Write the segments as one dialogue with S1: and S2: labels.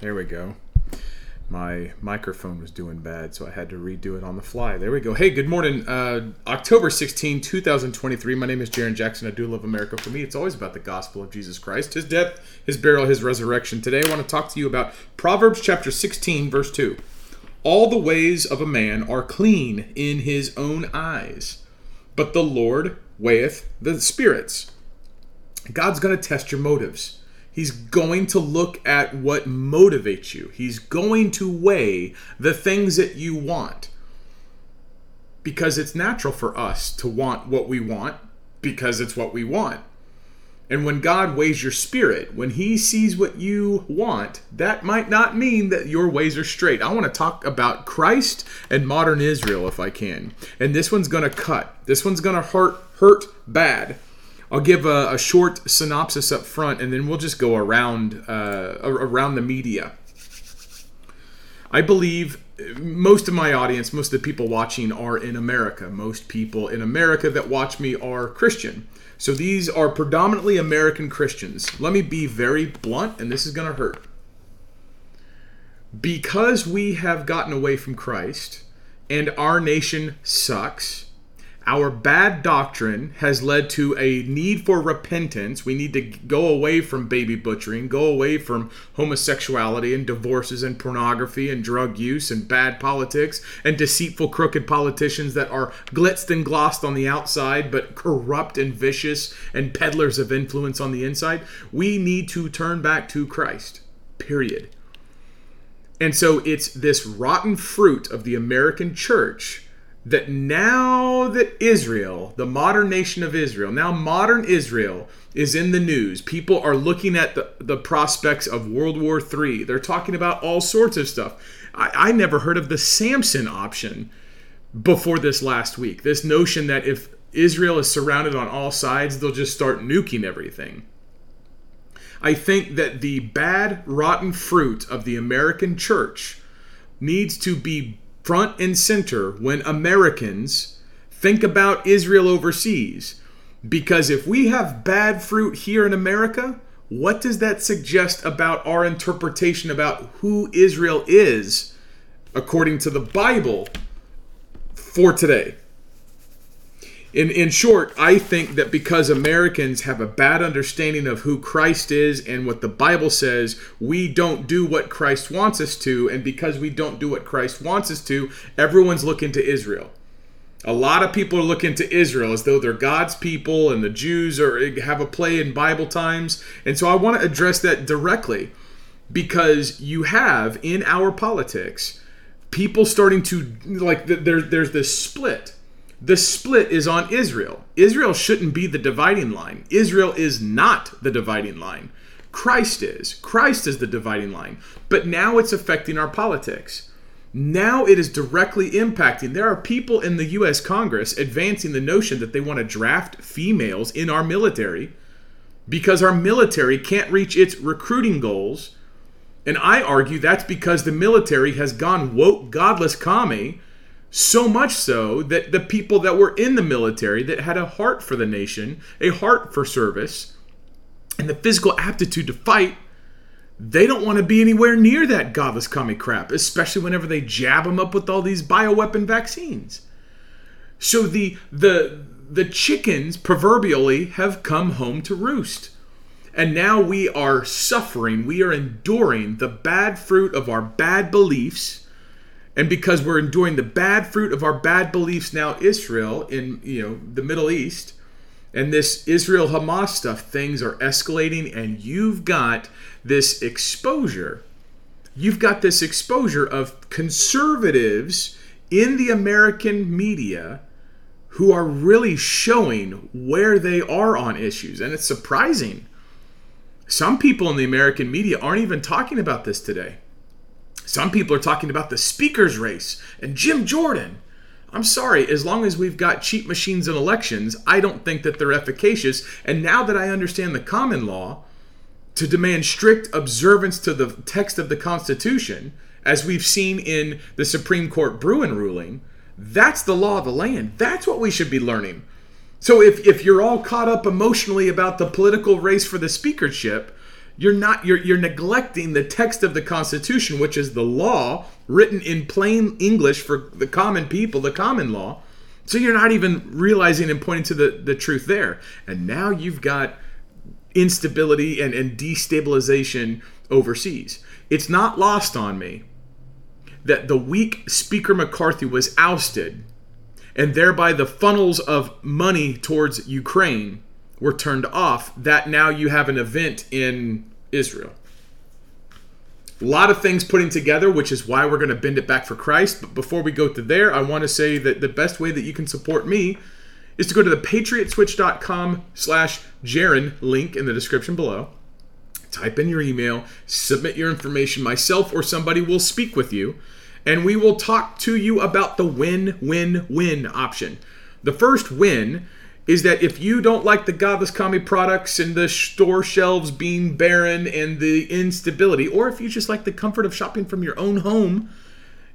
S1: There we go. My microphone was doing bad, so I had to redo it on the fly. There we go. Hey, good morning. Uh, October 16, 2023. My name is Jarrin Jackson. I do love America. For me, it's always about the gospel of Jesus Christ, his death, his burial, his resurrection. Today, I want to talk to you about Proverbs chapter 16, verse 2. All the ways of a man are clean in his own eyes, but the Lord weigheth the spirits. God's going to test your motives. He's going to look at what motivates you. He's going to weigh the things that you want. Because it's natural for us to want what we want because it's what we want. And when God weighs your spirit, when He sees what you want, that might not mean that your ways are straight. I want to talk about Christ and modern Israel if I can. And this one's going to cut. This one's going to hurt hurt bad. I'll give a, a, short synopsis up front, and then we'll just go around uh, around the media. I believe most of my audience, most of the people watching, are in America. Most people in America that watch me are Christian. So these are predominantly American Christians. Let me be very blunt, and this is going to hurt. Because we have gotten away from Christ and our nation sucks our bad doctrine has led to a need for repentance. We need to go away from baby butchering, go away from homosexuality and divorces and pornography and drug use and bad politics and deceitful, crooked politicians that are glitzed and glossed on the outside but corrupt and vicious and peddlers of influence on the inside. We need to turn back to Christ, period. And so it's this rotten fruit of the American church that now that Israel, the modern nation of Israel, now modern Israel is in the news. People are looking at the, the prospects of World War III. They're talking about all sorts of stuff. I, I never heard of the Samson option before this last week. This notion that if Israel is surrounded on all sides, they'll just start nuking everything. I think that the bad, rotten fruit of the American church needs to be front and center when Americans think about Israel overseas. Because if we have bad fruit here in America, what does that suggest about our interpretation about who Israel is according to the Bible for today? In in short, I think that because Americans have a bad understanding of who Christ is and what the Bible says, we don't do what Christ wants us to, and because we don't do what Christ wants us to, everyone's looking to Israel. A lot of people are looking to Israel as though they're God's people and the Jews are have a play in Bible times. And so I want to address that directly because you have in our politics people starting to like there, there's this split the split is on Israel. Israel shouldn't be the dividing line. Israel is not the dividing line. Christ is. Christ is the dividing line. But now it's affecting our politics. Now it is directly impacting. There are people in the US Congress advancing the notion that they want to draft females in our military because our military can't reach its recruiting goals. And I argue that's because the military has gone woke, godless commie so much so that the people that were in the military that had a heart for the nation, a heart for service, and the physical aptitude to fight, they don't want to be anywhere near that godless commie crap, especially whenever they jab them up with all these bioweapon vaccines. So the the the chickens proverbially have come home to roost. And now we are suffering, we are enduring the bad fruit of our bad beliefs and because we're enduring the bad fruit of our bad beliefs now israel in you know the middle east And this Israel Hamas stuff, things are escalating, and you've got this exposure. You've got this exposure of conservatives in the American media who are really showing where they are on issues. And it's surprising. Some people in the American media aren't even talking about this today. Some people are talking about the speaker's race and Jim Jordan. I'm sorry, as long as we've got cheap machines in elections, I don't think that they're efficacious. And now that I understand the common law, to demand strict observance to the text of the Constitution, as we've seen in the Supreme Court Bruen ruling, that's the law of the land. That's what we should be learning. So if, if you're all caught up emotionally about the political race for the speakership, you're not you're you're neglecting the text of the Constitution, which is the law written in plain English for the common people, the common law. So you're not even realizing and pointing to the, the truth there. And now you've got instability and, and destabilization overseas. It's not lost on me that the weak Speaker McCarthy was ousted, and thereby the funnels of money towards Ukraine were turned off, that now you have an event in Israel. A lot of things putting together, which is why we're going to bend it back for Christ. But before we go to there, I want to say that the best way that you can support me is to go to the patriotswitch.com slash Jarrin link in the description below. Type in your email, submit your information. Myself or somebody will speak with you and we will talk to you about the win win win option. The first win is that if you don't like the commie products and the store shelves being barren and the instability, or if you just like the comfort of shopping from your own home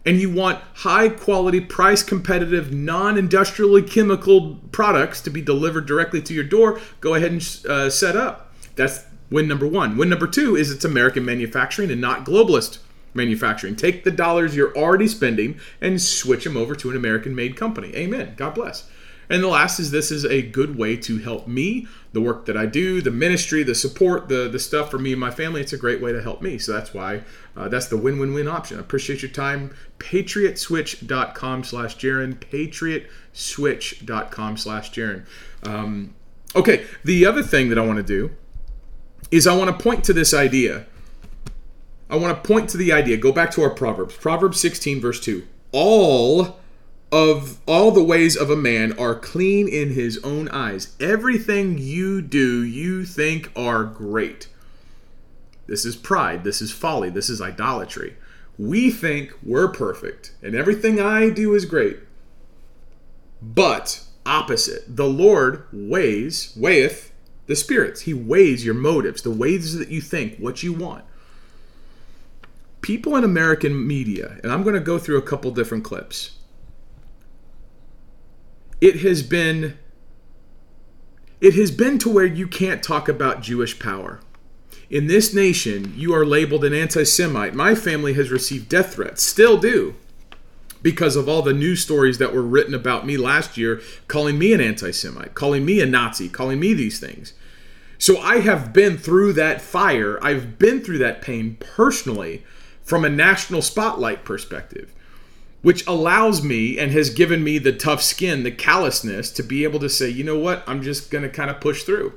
S1: and you want high quality, price competitive, non industrially chemical products to be delivered directly to your door, go ahead and uh, set up. That's win number one. Win number two is it's American manufacturing and not globalist manufacturing. Take the dollars you're already spending and switch them over to an American made company. Amen. God bless. And the last is this is a good way to help me, the work that I do, the ministry, the support, the, the stuff for me and my family. It's a great way to help me. So that's why uh, that's the win win win option. I appreciate your time. Patriotswitch.com slash Jarrin. Patriotswitch.com slash Jarrin. Um, okay, the other thing that I want to do is I want to point to this idea I want to point to the idea. Go back to our Proverbs. Proverbs 16, verse 2. All of all the ways of a man are clean in his own eyes. Everything you do, you think are great. This is pride. This is folly. This is idolatry. We think we're perfect and everything I do is great. But opposite, the Lord weighs, weigheth the spirits. He weighs your motives, the ways that you think, what you want people in American media, and I'm going to go through a couple different clips. It has been it has been to where you can't talk about Jewish power. In this nation, you are labeled an anti-Semite. My family has received death threats, still do, because of all the news stories that were written about me last year, calling me an anti-Semite, calling me a Nazi, calling me these things. So I have been through that fire. I've been through that pain personally from a national spotlight perspective, which allows me and has given me the tough skin, the callousness to be able to say, you know what, I'm just going to kind of push through.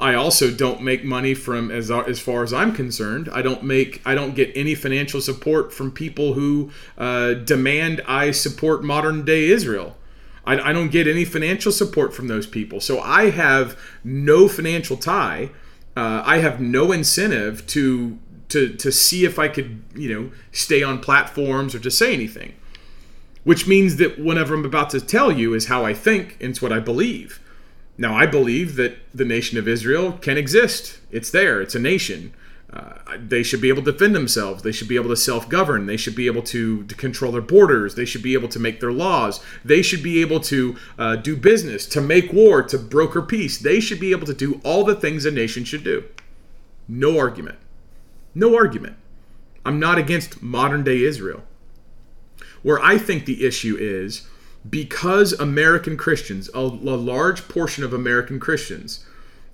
S1: I also don't make money from as as far as I'm concerned. I don't make I don't get any financial support from people who uh, demand I support modern day Israel. I, I don't get any financial support from those people. So I have no financial tie. Uh, I have no incentive to to to see if I could you know stay on platforms or to say anything. Which means that whatever I'm about to tell you is how I think and it's what I believe. Now I believe that the nation of Israel can exist. It's there. It's a nation. Uh, they should be able to defend themselves. They should be able to self-govern. They should be able to, to control their borders. They should be able to make their laws. They should be able to uh, do business, to make war, to broker peace. They should be able to do all the things a nation should do. No argument. No argument. I'm not against modern day Israel. Where I think the issue is because American Christians, a, a large portion of American Christians,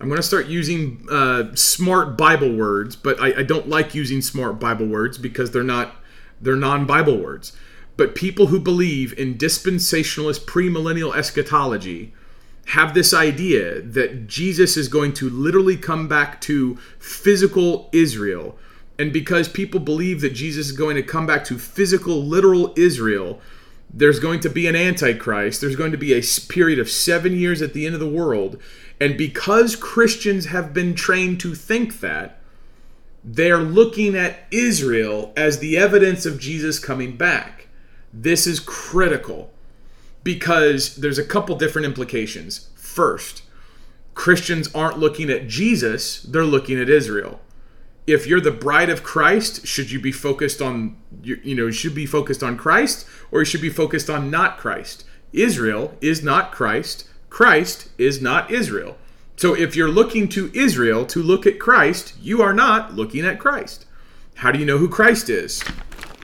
S1: I'm going to start using uh, smart Bible words, but I, I don't like using smart Bible words because they're not they're non-Bible words. But people who believe in dispensationalist premillennial eschatology have this idea that Jesus is going to literally come back to physical Israel. And because people believe that Jesus is going to come back to physical, literal Israel, there's going to be an antichrist. There's going to be a period of seven years at the end of the world. And because Christians have been trained to think that, they're looking at Israel as the evidence of Jesus coming back. This is critical because there's a couple different implications. First, Christians aren't looking at Jesus, they're looking at Israel. If you're the bride of Christ, should you be focused on you, you know, should be focused on Christ or you should be focused on not Christ? Israel is not Christ. Christ is not Israel. So if you're looking to Israel to look at Christ, you are not looking at Christ. How do you know who Christ is?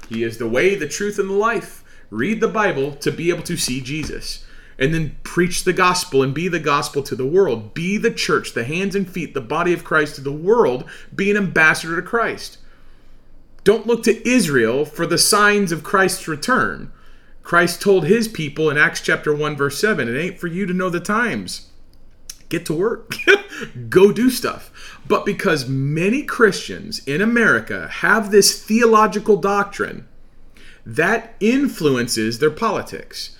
S1: He is the way, the truth, and the life. Read the Bible to be able to see Jesus. And then preach the gospel and be the gospel to the world. Be the church, the hands and feet, the body of Christ to the world. Be an ambassador to Christ. Don't look to Israel for the signs of Christ's return. Christ told his people in Acts chapter 1 verse 7, it ain't for you to know the times get to work, go do stuff. But because many Christians in America have this theological doctrine, that influences their politics.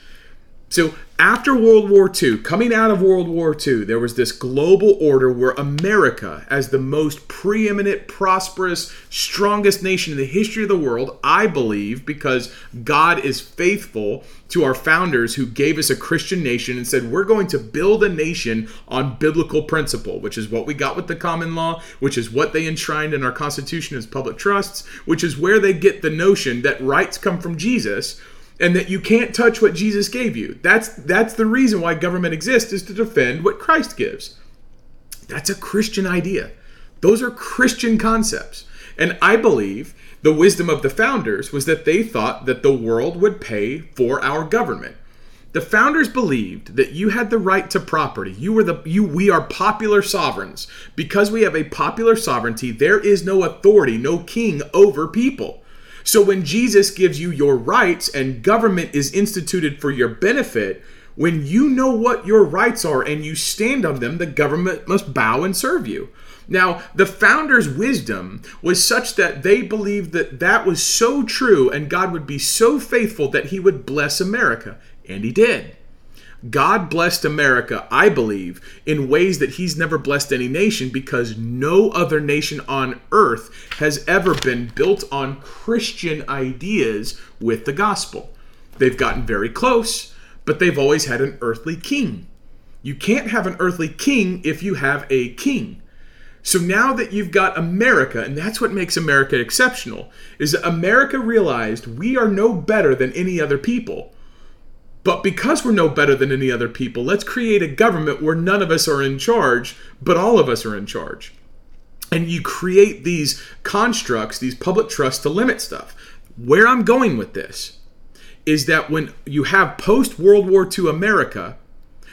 S1: So after World War II, coming out of World War II, there was this global order where America, as the most preeminent, prosperous, strongest nation in the history of the world, I believe, because God is faithful to our founders who gave us a Christian nation and said, we're going to build a nation on biblical principle, which is what we got with the common law, which is what they enshrined in our Constitution as public trusts, which is where they get the notion that rights come from Jesus and that you can't touch what Jesus gave you. That's that's the reason why government exists is to defend what Christ gives. That's a Christian idea. Those are Christian concepts. And I believe the wisdom of the founders was that they thought that the world would pay for our government. The founders believed that you had the right to property. You were the you we are popular sovereigns. Because we have a popular sovereignty, there is no authority, no king over people. So when Jesus gives you your rights and government is instituted for your benefit, when you know what your rights are and you stand on them, the government must bow and serve you. Now, the founders' wisdom was such that they believed that that was so true and God would be so faithful that he would bless America. And he did. God blessed America, I believe, in ways that He's never blessed any nation because no other nation on earth has ever been built on Christian ideas with the gospel. They've gotten very close, but they've always had an earthly king. You can't have an earthly king if you have a king. So now that you've got America, and that's what makes America exceptional, is that America realized we are no better than any other people but because we're no better than any other people, let's create a government where none of us are in charge, but all of us are in charge. And you create these constructs, these public trusts to limit stuff. Where I'm going with this is that when you have post World War II America,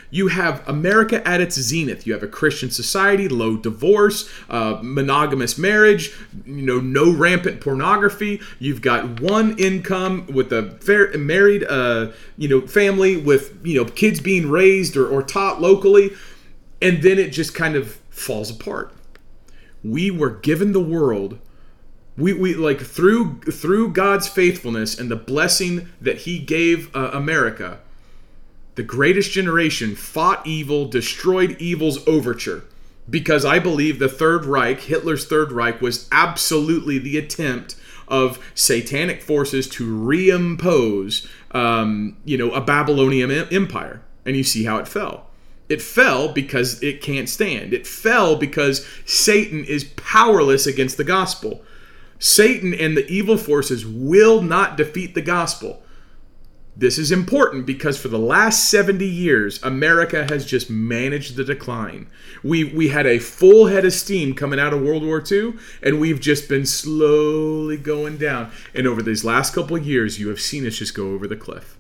S1: you have America at its zenith. You have a Christian society, low divorce, uh, monogamous marriage, you know, no rampant pornography. You've got one income with a fair, married, uh, you know, family with you know kids being raised or, or taught locally, and then it just kind of falls apart. We were given the world we, we like through through God's faithfulness and the blessing that He gave uh, America, the greatest generation fought evil, destroyed evil's overture. Because I believe the Third Reich, Hitler's Third Reich, was absolutely the attempt of satanic forces to reimpose, um, you know, a Babylonian empire. And you see how it fell. It fell because it can't stand. It fell because Satan is powerless against the gospel. Satan and the evil forces will not defeat the gospel. This is important because for the last 70 years, America has just managed the decline. We, we had a full head of steam coming out of World War II, and we've just been slowly going down. And over these last couple of years, you have seen us just go over the cliff.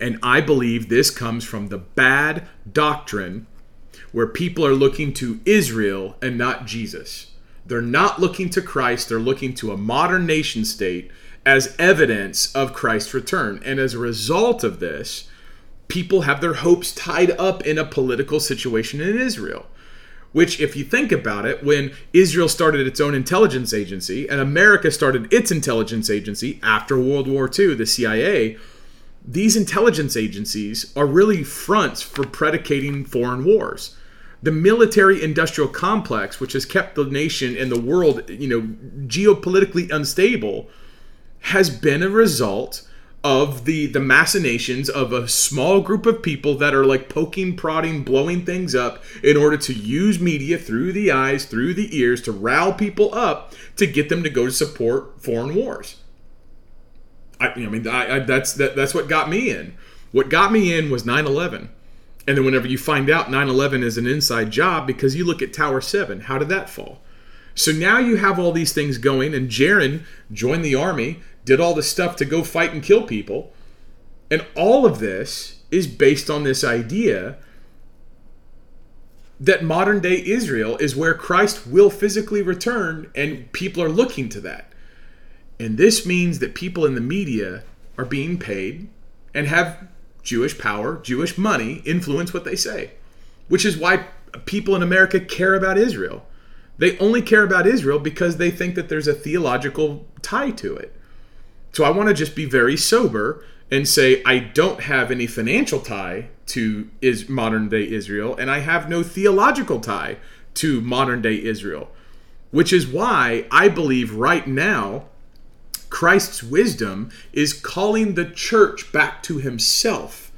S1: And I believe this comes from the bad doctrine where people are looking to Israel and not Jesus. They're not looking to Christ, they're looking to a modern nation state as evidence of Christ's return. And as a result of this, people have their hopes tied up in a political situation in Israel. Which, if you think about it, when Israel started its own intelligence agency and America started its intelligence agency after World War II, the CIA, these intelligence agencies are really fronts for predicating foreign wars. The military industrial complex, which has kept the nation and the world, you know, geopolitically unstable, has been a result of the the machinations of a small group of people that are like poking prodding blowing things up in order to use media through the eyes through the ears to rile people up to get them to go to support foreign wars. I, I mean I, I, that's that, that's what got me in. What got me in was 9-11 and then whenever you find out 9-11 is an inside job because you look at tower 7 how did that fall? So now you have all these things going and jarrin joined the army did all this stuff to go fight and kill people. And all of this is based on this idea that modern day Israel is where Christ will physically return, and people are looking to that. And this means that people in the media are being paid and have Jewish power, Jewish money influence what they say, which is why people in America care about Israel. They only care about Israel because they think that there's a theological tie to it. So I want to just be very sober and say I don't have any financial tie to is modern day Israel and I have no theological tie to modern day Israel. Which is why I believe right now Christ's wisdom is calling the church back to himself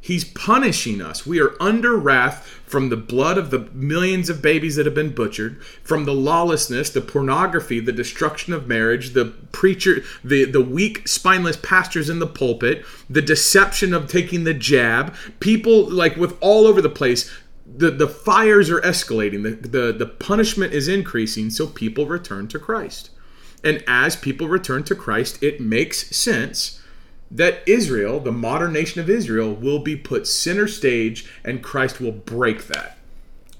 S1: He's punishing us. We are under wrath from the blood of the millions of babies that have been butchered, from the lawlessness, the pornography, the destruction of marriage, the preacher, the, the weak, spineless pastors in the pulpit, the deception of taking the jab, people like with all over the place. The, the fires are escalating, the, the, the punishment is increasing, so people return to Christ. And as people return to Christ, it makes sense that Israel, the modern nation of Israel, will be put center stage and Christ will break that.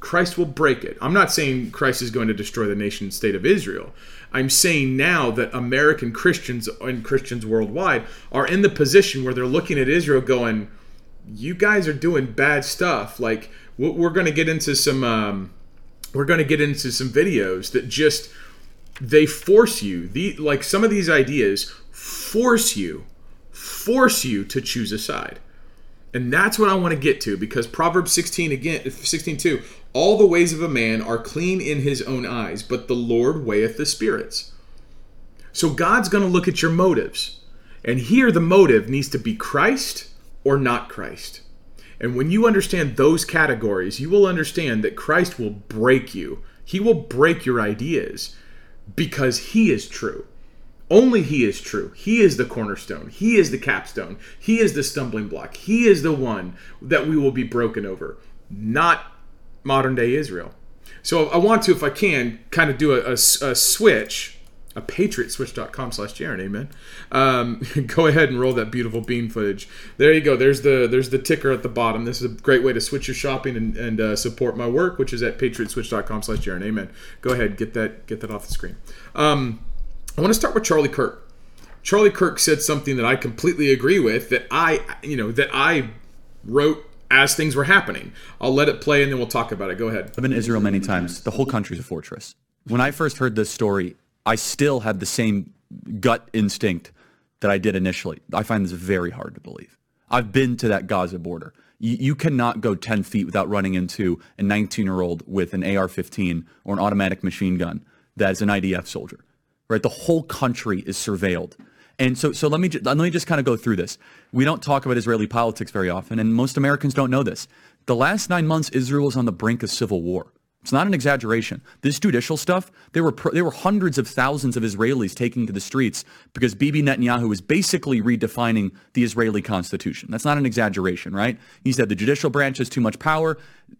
S1: Christ will break it. I'm not saying Christ is going to destroy the nation state of Israel. I'm saying now that American Christians and Christians worldwide are in the position where they're looking at Israel going, you guys are doing bad stuff. Like, we're going to get into some. Um, we're going to get into some videos that just they force you the like some of these ideas force you force you to choose a side. And that's what I want to get to because Proverbs 16 again 16:2 all the ways of a man are clean in his own eyes, but the Lord weigheth the spirits. So God's going to look at your motives. And here the motive needs to be Christ or not Christ. And when you understand those categories, you will understand that Christ will break you. He will break your ideas because he is true. Only He is true. He is the cornerstone. He is the capstone. He is the stumbling block. He is the one that we will be broken over, not modern day Israel. So I want to, if I can, kind of do a, a, a switch, a patriotswitch.com slash Jarrin, amen. Um, go ahead and roll that beautiful bean footage. There you go. There's the there's the ticker at the bottom. This is a great way to switch your shopping and, and uh, support my work, which is at patriotswitch.com slash Jarrin, amen. Go ahead, get that get that off the screen. Um, I want to start with Charlie Kirk. Charlie Kirk said something that I completely agree with that I, you know, that I wrote as things were happening. I'll let it play and then we'll talk about it. Go ahead.
S2: I've been to Israel many times. The whole country's a fortress. When I first heard this story, I still had the same gut instinct that I did initially. I find this very hard to believe. I've been to that Gaza border. You, you cannot go 10 feet without running into a 19 year old with an AR 15 or an automatic machine gun that's an IDF soldier right? The whole country is surveilled. And so, so let me let me just kind of go through this. We don't talk about Israeli politics very often, and most Americans don't know this. The last nine months, Israel was on the brink of civil war. It's not an exaggeration. This judicial stuff, there were there were hundreds of thousands of Israelis taking to the streets because Bibi Netanyahu is basically redefining the Israeli constitution. That's not an exaggeration, right? He said the judicial branch has too much power.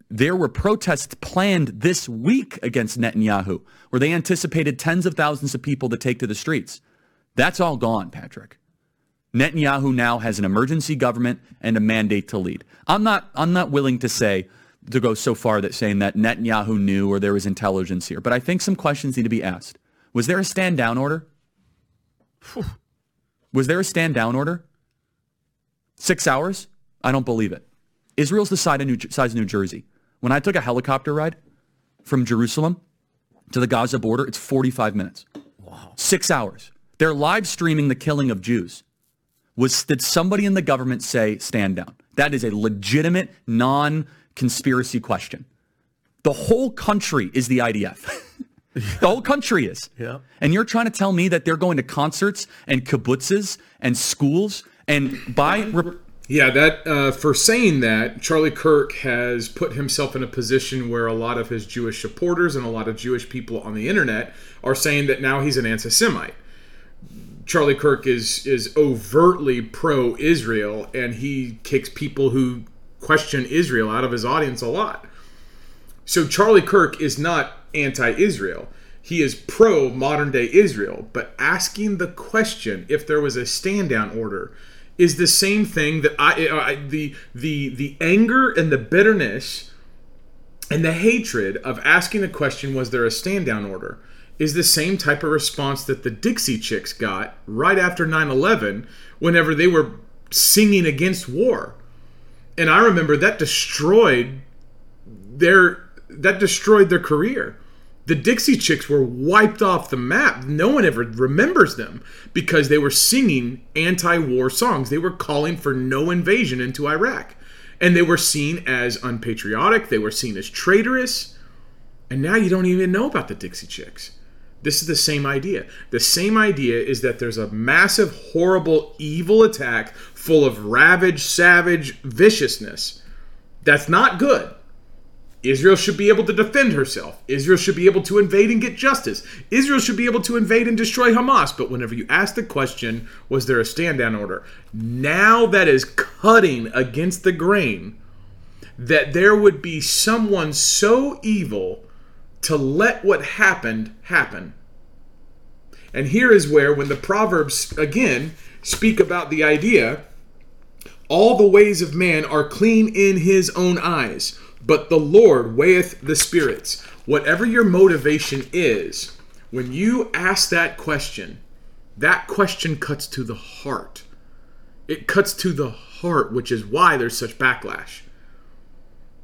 S2: There were protests planned this week against Netanyahu, where they anticipated tens of thousands of people to take to the streets. That's all gone, Patrick. Netanyahu now has an emergency government and a mandate to lead. I'm not I'm not willing to say to go so far that saying that Netanyahu knew or there was intelligence here. But I think some questions need to be asked. Was there a stand down order? Was there a stand down order? Six hours? I don't believe it. Israel's the size of New, size of New Jersey. When I took a helicopter ride from Jerusalem to the Gaza border, it's 45 minutes. Wow. Six hours. They're live streaming the killing of Jews. Was did somebody in the government say stand down? That is a legitimate non-conspiracy question. The whole country is the IDF. the whole country is.
S3: Yeah.
S2: And you're trying to tell me that they're going to concerts and kibbutzes and schools and by. Re-
S1: Yeah, that uh, for saying that, Charlie Kirk has put himself in a position where a lot of his Jewish supporters and a lot of Jewish people on the internet are saying that now he's an anti-Semite. Charlie Kirk is is overtly pro-Israel, and he kicks people who question Israel out of his audience a lot. So Charlie Kirk is not anti-Israel. He is pro modern day Israel, but asking the question if there was a stand down order is the same thing that I, I the the the anger and the bitterness and the hatred of asking the question was there a stand down order is the same type of response that the Dixie Chicks got right after 9/11 whenever they were singing against war. And I remember that destroyed their that destroyed their career. The Dixie Chicks were wiped off the map. No one ever remembers them because they were singing anti-war songs. They were calling for no invasion into Iraq. And they were seen as unpatriotic, they were seen as traitorous. And now you don't even know about the Dixie Chicks. This is the same idea. The same idea is that there's a massive, horrible, evil attack full of ravage, savage viciousness. That's not good. Israel should be able to defend herself. Israel should be able to invade and get justice. Israel should be able to invade and destroy Hamas. But whenever you ask the question, was there a stand down order? Now that is cutting against the grain that there would be someone so evil to let what happened happen. And here is where, when the Proverbs again speak about the idea, all the ways of man are clean in his own eyes, but the Lord weigheth the spirits. Whatever your motivation is, when you ask that question, that question cuts to the heart. It cuts to the heart, which is why there's such backlash.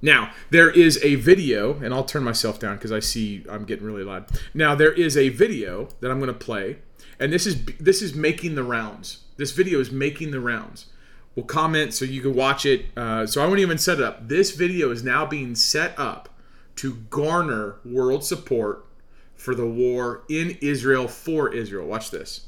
S1: Now, there is a video, and I'll turn myself down because I see I'm getting really loud. Now, there is a video that I'm going to play, and this is this is making the rounds. This video is making the rounds. We'll comment so you can watch it. Uh, so I won't even set it up. This video is now being set up to garner world support for the war in Israel for Israel. Watch this.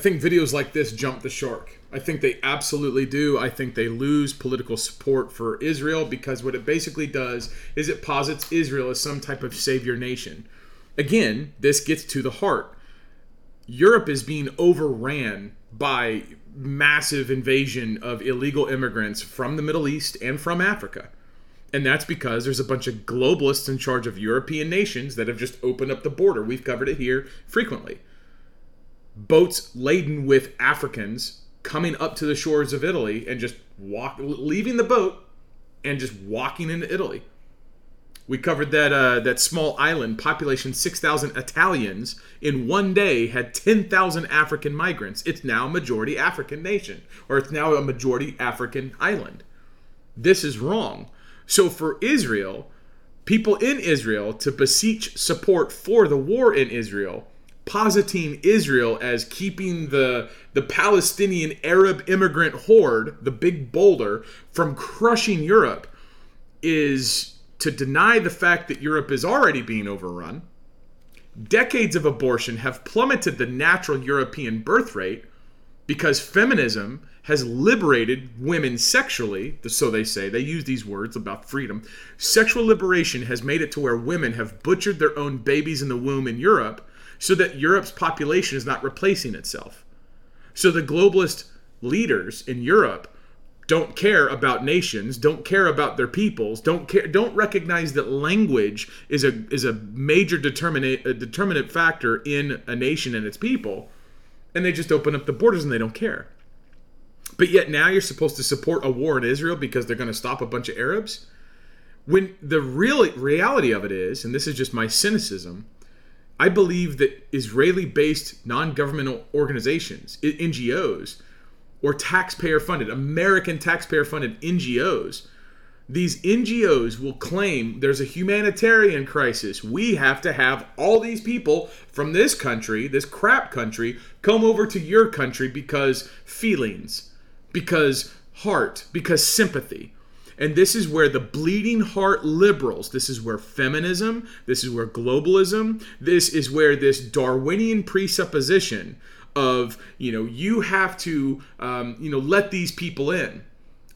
S1: Think videos like this jump the shark. I think they absolutely do. I think they lose political support for Israel because what it basically does is it posits Israel as some type of savior nation. Again, this gets to the heart. Europe is being overran by massive invasion of illegal immigrants from the Middle East and from Africa. And that's because there's a bunch of globalists in charge of European nations that have just opened up the border. We've covered it here frequently boats laden with Africans coming up to the shores of Italy and just walk, leaving the boat and just walking into Italy. We covered that uh, that small island, population six thousand Italians in one day had ten thousand African migrants. It's now a majority African nation, or it's now a majority African island. This is wrong. So for Israel, people in Israel to beseech support for the war in Israel positing Israel as keeping the the Palestinian Arab immigrant horde, the big boulder, from crushing Europe is to deny the fact that Europe is already being overrun decades of abortion have plummeted the natural European birth rate because feminism has liberated women sexually, so they say. They use these words about freedom. Sexual liberation has made it to where women have butchered their own babies in the womb in Europe so that Europe's population is not replacing itself. So the globalist leaders in Europe don't care about nations, don't care about their peoples, don't care, don't recognize that language is a is a major determinate a determinate factor in a nation and its people, and they just open up the borders and they don't care. But yet now you're supposed to support a war in Israel because they're going to stop a bunch of Arabs. When the real reality of it is, and this is just my cynicism, I believe that Israeli-based non-governmental organizations, NGOs or taxpayer funded, American taxpayer funded NGOs. These NGOs will claim there's a humanitarian crisis. We have to have all these people from this country, this crap country, come over to your country because feelings, because heart, because sympathy. And this is where the bleeding heart liberals, this is where feminism, this is where globalism, this is where this Darwinian presupposition of you know you have to um, you know let these people in.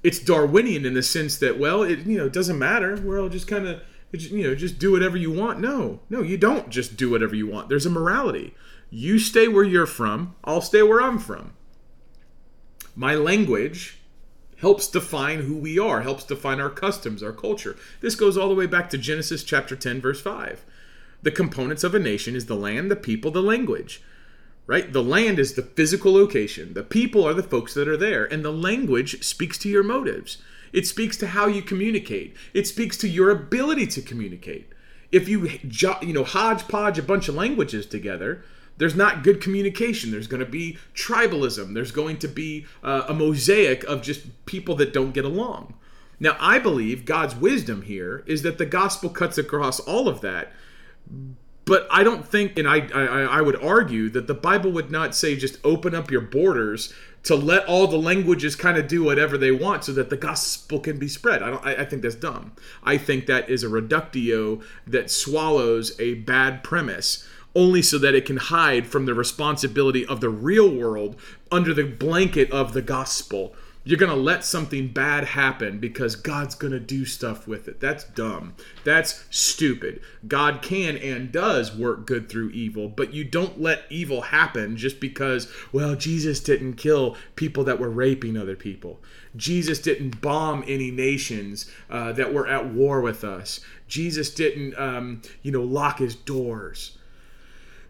S1: It's Darwinian in the sense that well it you know it doesn't matter. We're all just kind of you know just do whatever you want. No, no, you don't just do whatever you want. There's a morality. You stay where you're from. I'll stay where I'm from. My language helps define who we are, helps define our customs, our culture. This goes all the way back to Genesis chapter 10 verse 5. The components of a nation is the land, the people, the language right? The land is the physical location. The people are the folks that are there. And the language speaks to your motives. It speaks to how you communicate. It speaks to your ability to communicate. If you you know hodgepodge a bunch of languages together, there's not good communication. There's going to be tribalism. There's going to be uh, a mosaic of just people that don't get along. Now, I believe God's wisdom here is that the gospel cuts across all of that, but I don't think, and I, I, I would argue that the Bible would not say just open up your borders to let all the languages kind of do whatever they want so that the gospel can be spread. I don't. I, I think that's dumb. I think that is a reductio that swallows a bad premise only so that it can hide from the responsibility of the real world under the blanket of the gospel you're going to let something bad happen because God's going to do stuff with it. That's dumb. That's stupid. God can and does work good through evil, but you don't let evil happen just because, well, Jesus didn't kill people that were raping other people. Jesus didn't bomb any nations uh, that were at war with us. Jesus didn't, um, you know, lock his doors.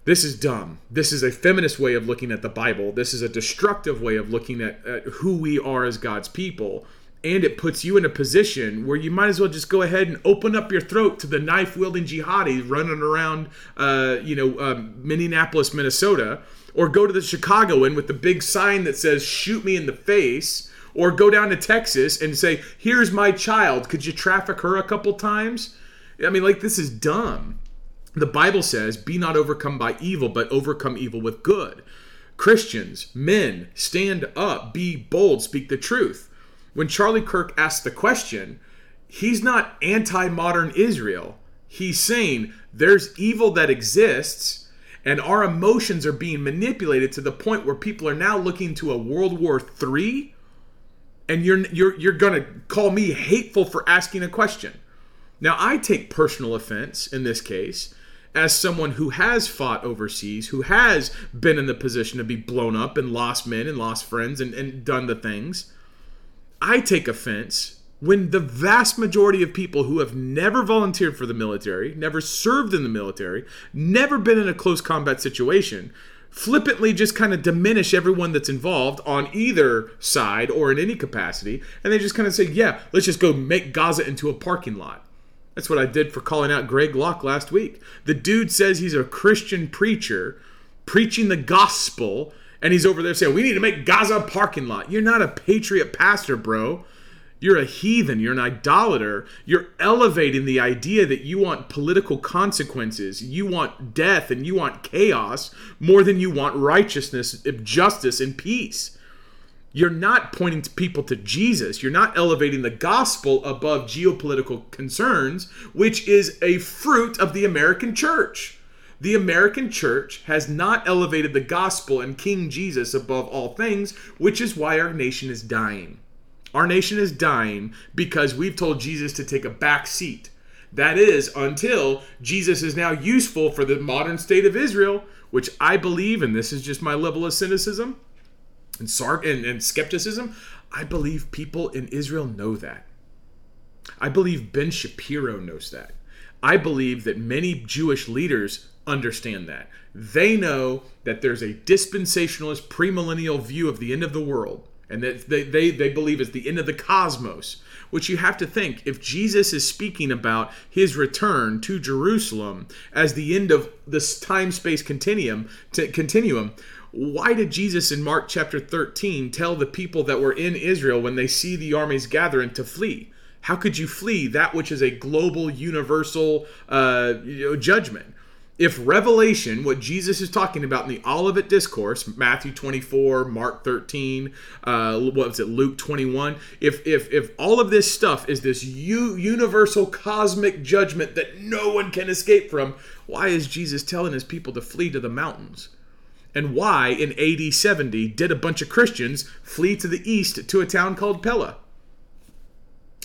S1: This is dumb. This is a feminist way of looking at the Bible. This is a destructive way of looking at, at who we are as God's people. And it puts you in a position where you might as well just go ahead and open up your throat to the knife wielding jihadis running around, uh, you know, um, Minneapolis, Minnesota, or go to the Chicagoan with the big sign that says, shoot me in the face, or go down to Texas and say, here's my child. Could you traffic her a couple times? I mean, like, this is dumb. The Bible says, Be not overcome by evil, but overcome evil with good. Christians, men, stand up, be bold, speak the truth. When Charlie Kirk asked the question, he's not anti modern Israel. He's saying there's evil that exists, and our emotions are being manipulated to the point where people are now looking to a World War III, and you're, you're, you're going to call me hateful for asking a question. Now, I take personal offense in this case as someone who has fought overseas, who has been in the position to be blown up and lost men and lost friends and, and done the things, I take offense when the vast majority of people who have never volunteered for the military, never served in the military, never been in a close combat situation, flippantly just kind of diminish everyone that's involved on either side or in any capacity, and they just kind of say, yeah, let's just go make Gaza into a parking lot. That's what I did for calling out Greg Locke last week. The dude says he's a Christian preacher preaching the gospel, and he's over there saying, We need to make Gaza a parking lot. You're not a patriot pastor, bro. You're a heathen. You're an idolater. You're elevating the idea that you want political consequences, you want death, and you want chaos more than you want righteousness, justice, and peace you're not pointing to people to Jesus. You're not elevating the gospel above geopolitical concerns, which is a fruit of the American church. The American church has not elevated the gospel and King Jesus above all things, which is why our nation is dying. Our nation is dying because we've told Jesus to take a back seat. That is, until Jesus is now useful for the modern state of Israel, which I believe, and this is just my level of cynicism and, sarc- and, and skepticism, I believe people in Israel know that. I believe Ben Shapiro knows that. I believe that many Jewish leaders understand that. They know that there's a dispensationalist premillennial view of the end of the world, and that they, they, they believe it's the end of the cosmos. Which you have to think if Jesus is speaking about his return to Jerusalem as the end of this time space continuum, continuum, why did Jesus in Mark chapter 13 tell the people that were in Israel when they see the armies gathering to flee? How could you flee that which is a global, universal uh, you know, judgment? if revelation what jesus is talking about in the olivet discourse matthew 24 mark 13 uh, what was it luke 21 if if if all of this stuff is this u- universal cosmic judgment that no one can escape from why is jesus telling his people to flee to the mountains and why in ad 70 did a bunch of christians flee to the east to a town called pella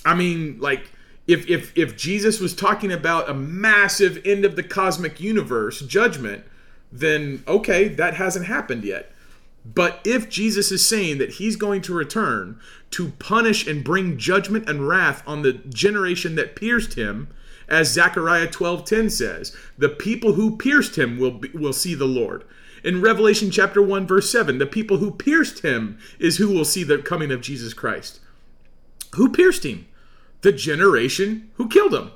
S1: i mean like if if if Jesus was talking about a massive end of the cosmic universe judgment, then okay, that hasn't happened yet. But if Jesus is saying that he's going to return to punish and bring judgment and wrath on the generation that pierced him, as Zechariah 12:10 says, the people who pierced him will be, will see the Lord. In Revelation chapter 1 verse 7, the people who pierced him is who will see the coming of Jesus Christ. Who pierced him? the generation who killed him.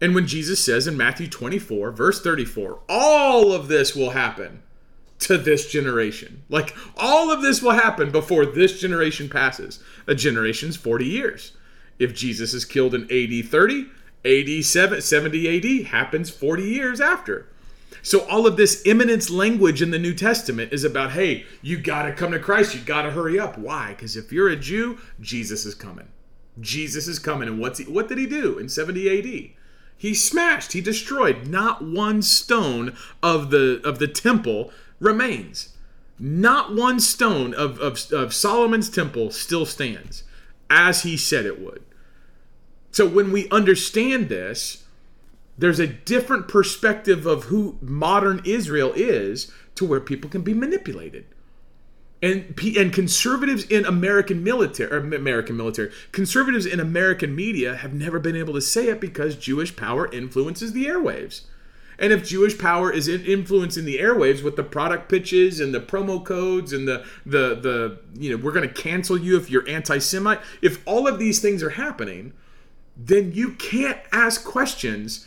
S1: And when Jesus says in Matthew 24, verse 34, all of this will happen to this generation. Like all of this will happen before this generation passes. A generation's 40 years. If Jesus is killed in AD 30, AD 70 AD happens 40 years after. So all of this imminence language in the New Testament is about, hey, you got to come to Christ. You got to hurry up. Why? Because if you're a Jew, Jesus is coming. Jesus is coming. And what's he, what did he do in 70 AD? He smashed, he destroyed. Not one stone of the of the temple remains. Not one stone of, of, of Solomon's temple still stands as he said it would. So when we understand this, there's a different perspective of who modern Israel is to where people can be manipulated and and conservatives in American military American military conservatives in American media have never been able to say it because Jewish power influences the airwaves. And if Jewish power is influencing the airwaves with the product pitches and the promo codes and the the the you know we're going to cancel you if you're anti-Semite, if all of these things are happening, then you can't ask questions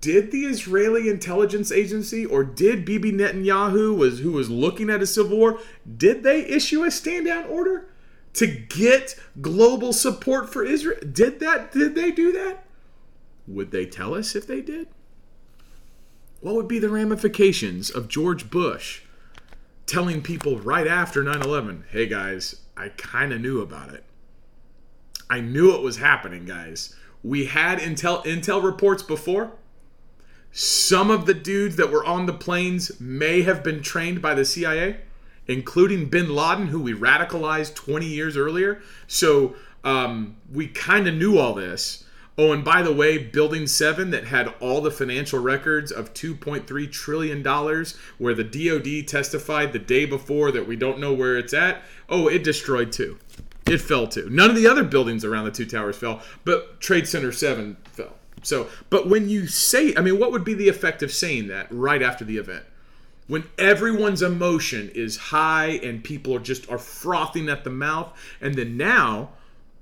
S1: did the Israeli intelligence agency or did Bibi Netanyahu was who was looking at a civil war did they issue a stand down order to get global support for Israel? Did that did they do that? Would they tell us if they did? What would be the ramifications of George Bush telling people right after 9/11 hey guys I kind of knew about it. I knew it was happening guys. We had intel intel reports before some of the dudes that were on the planes may have been trained by the CIA, including bin Laden, who we radicalized 20 years earlier. So um, we kind of knew all this. Oh, and by the way, Building 7 that had all the financial records of $2.3 trillion, where the DoD testified the day before that we don't know where it's at, oh, it destroyed too. It fell too. None of the other buildings around the two towers fell, but Trade Center 7 fell. So, but when you say, I mean, what would be the effect of saying that right after the event? When everyone's emotion is high and people are just are frothing at the mouth, and then now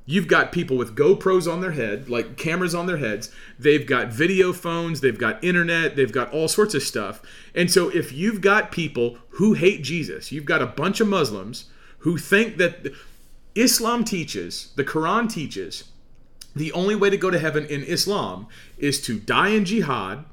S1: you've got people with GoPros on their head, like cameras on their heads. They've got video phones, they've got internet, they've got all sorts of stuff. And so if you've got people who hate Jesus, you've got a bunch of Muslims who think that Islam teaches, the Quran teaches the only way to go to heaven in Islam is to die in jihad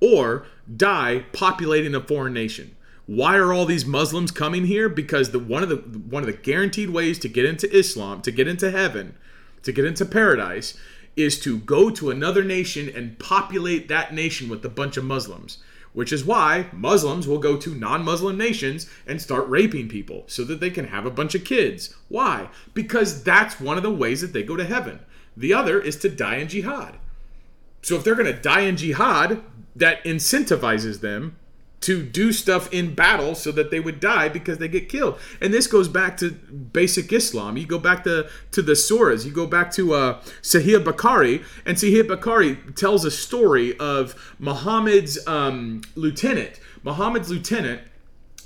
S1: or die populating a foreign nation. Why are all these Muslims coming here? Because the one of the one of the guaranteed ways to get into Islam, to get into heaven, to get into paradise is to go to another nation and populate that nation with a bunch of Muslims. which is why Muslims will go to non Muslim nations and start raping people so that they can have a bunch of kids. Why? Because that's one of the ways that they go to heaven. The other is to die in jihad. So if they're going to die in jihad, that incentivizes them to do stuff in battle so that they would die because they get killed. And this goes back to basic Islam. You go back to, to the surahs. You go back to uh, Sahih Bukhari, and Sahih Bukhari tells a story of Muhammad's um, lieutenant. Muhammad's lieutenant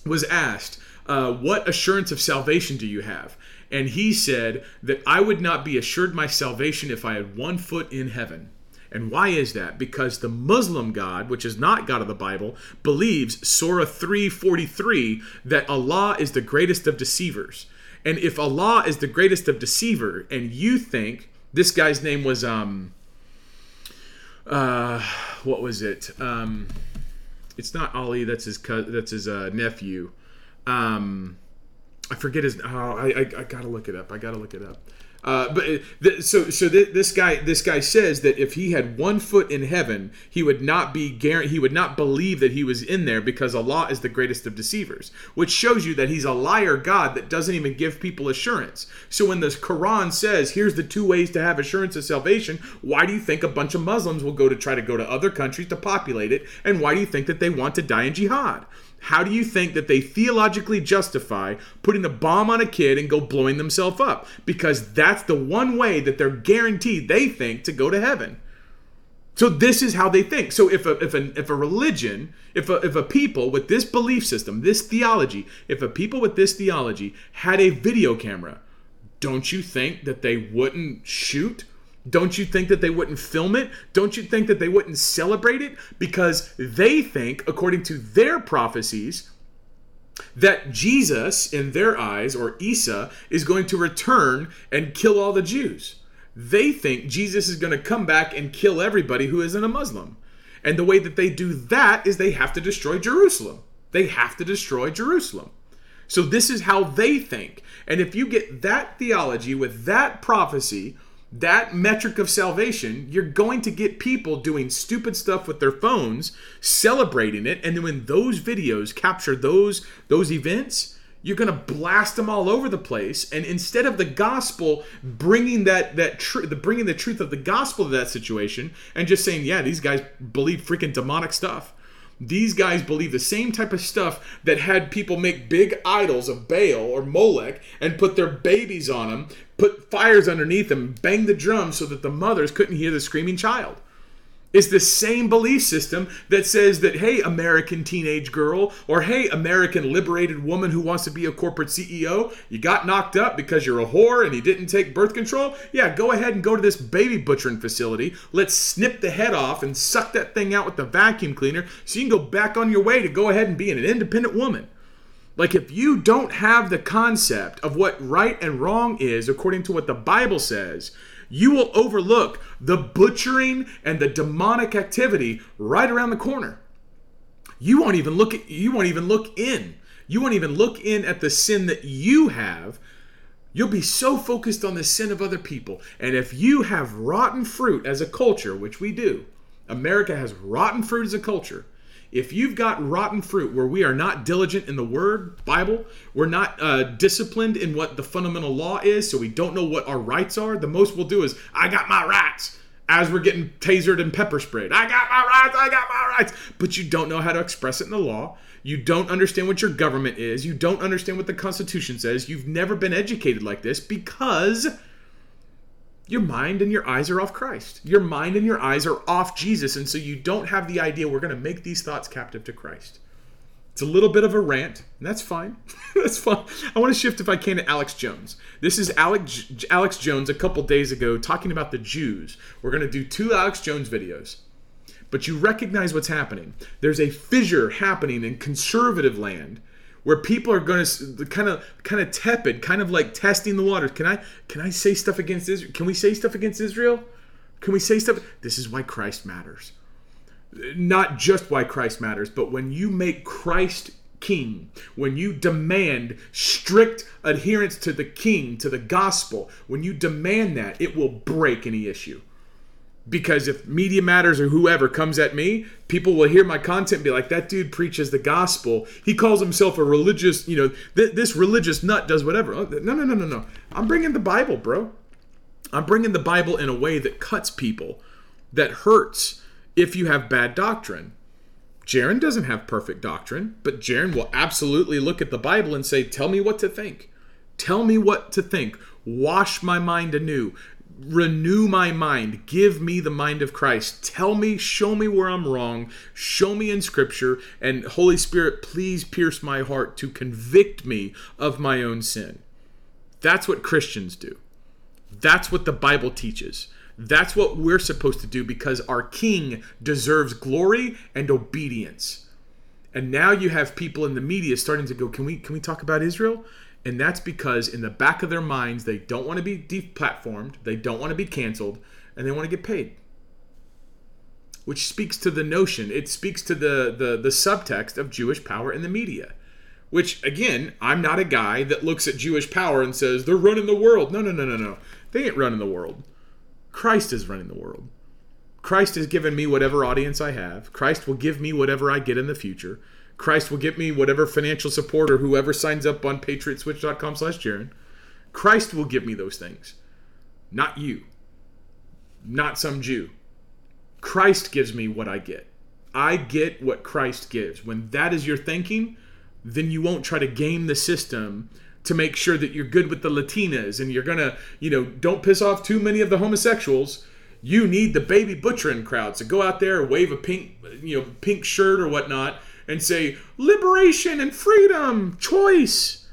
S1: was asked, uh, What assurance of salvation do you have? And he said that I would not be assured my salvation if I had one foot in heaven. And why is that? Because the Muslim God, which is not God of the Bible, believes Surah 343 that Allah is the greatest of deceivers. And if Allah is the greatest of deceiver, and you think this guy's name was um uh what was it? Um it's not Ali, that's his cousin, that's his uh, nephew. Um I forget his. Oh, I, I, I gotta look it up. I gotta look it up. Uh, but th- so so th- this guy this guy says that if he had one foot in heaven, he would not be guar- he would not believe that he was in there because Allah is the greatest of deceivers, which shows you that he's a liar God that doesn't even give people assurance. So when the Quran says, "Here's the two ways to have assurance of salvation," why do you think a bunch of Muslims will go to try to go to other countries to populate it, and why do you think that they want to die in jihad? How do you think that they theologically justify putting a bomb on a kid and go blowing themselves up? Because that's the one way that they're guaranteed, they think, to go to heaven. So this is how they think. So if a if a if a religion, if a if a people with this belief system, this theology, if a people with this theology had a video camera, don't you think that they wouldn't shoot don't you think that they wouldn't film it? Don't you think that they wouldn't celebrate it? Because they think, according to their prophecies, that Jesus, in their eyes, or Isa, is going to return and kill all the Jews. They think Jesus is going to come back and kill everybody who isn't a Muslim. And the way that they do that is they have to destroy Jerusalem. They have to destroy Jerusalem. So this is how they think. And if you get that theology with that prophecy, that metric of salvation, you're going to get people doing stupid stuff with their phones, celebrating it, and then when those videos capture those those events, you're going to blast them all over the place. And instead of the gospel bringing that that truth the bringing the truth of the gospel to that situation and just saying yeah these guys believe freaking demonic stuff. These guys believe the same type of stuff that had people make big idols of Baal or Molech and put their babies on them, put fires underneath them, bang the drums so that the mothers couldn't hear the screaming child. It's the same belief system that says that, hey, American teenage girl, or hey, American liberated woman who wants to be a corporate CEO, you got knocked up because you're a whore and you didn't take birth control? Yeah, go ahead and go to this baby butchering facility. Let's snip the head off and suck that thing out with the vacuum cleaner so you can go back on your way to go ahead and be an independent woman. Like, if you don't have the concept of what right and wrong is according to what the Bible says, you will overlook the butchering and the demonic activity right around the corner. You won't even look at, you won't even look in. You won't even look in at the sin that you have. You'll be so focused on the sin of other people. And if you have rotten fruit as a culture, which we do, America has rotten fruit as a culture, if you've got rotten fruit where we are not diligent in the word bible we're not uh, disciplined in what the fundamental law is so we don't know what our rights are the most we'll do is i got my rights as we're getting tasered and pepper sprayed. I got my rights i got my rights. But you don't know how to express it in the law. You don't understand what your government is. You don't understand what the constitution says. You've never been educated like this because your mind and your eyes are off Christ. Your mind and your eyes are off Jesus. And so you don't have the idea we're going to make these thoughts captive to Christ. It's a little bit of a rant, and that's fine. that's fine. I want to shift, if I can, to Alex Jones. This is Alex, Alex Jones a couple days ago talking about the Jews. We're going to do two Alex Jones videos. But you recognize what's happening. There's a fissure happening in conservative land where people are going to kind of kind of tepid, kind of like testing the waters. Can I can I say stuff against Israel? Can we say stuff against Israel? Can we say stuff? This is why Christ matters. Not just why Christ matters, but when you make Christ king, when you demand strict adherence to the king, to the gospel, when you demand that, it will break any issue. Because if Media Matters or whoever comes at me, people will hear my content be like, that dude preaches the gospel. He calls himself a religious, you know, th- this religious nut does whatever. Oh, no, no, no, no, no. I'm bringing the Bible, bro. I'm bringing the Bible in a way that cuts people, that hurts if you have bad doctrine. Jarrin doesn't have perfect doctrine, but Jarrin will absolutely look at the Bible and say, Tell me what to think. Tell me what to think. Wash my mind anew renew my mind. Give me the mind of christ. Tell me show me where i'm wrong. Show me in scripture. And holy spirit please pierce my heart to convict me of my own sin. That's what christians do. That's what the bible teaches. That's what we're supposed to do because our king deserves glory and obedience. And now you have people in the media starting to go can we can we talk about israel and that's because in the back of their minds, they don't want to be deplatformed, they don't want to be canceled, and they want to get paid. Which speaks to the notion, it speaks to the, the, the subtext of Jewish power in the media. Which, again, I'm not a guy that looks at Jewish power and says, they're running the world. No, no, no, no, no. They ain't running the world. Christ is running the world. Christ has given me whatever audience I have. Christ will give me whatever I get in the future. Christ will get me whatever financial support or whoever signs up on patriotswitch.com slash Jarrin. Christ will give me those things. Not you. Not some Jew. Christ gives me what I get. I get what Christ gives. When that is your thinking, then you won't try to game the system to make sure that you're good with the Latinas and you're gonna, you know, don't piss off too many of the homosexuals. You need the baby butchering crowd. So go out there wave a pink, you know, pink shirt or whatnot and say liberation and freedom, choice.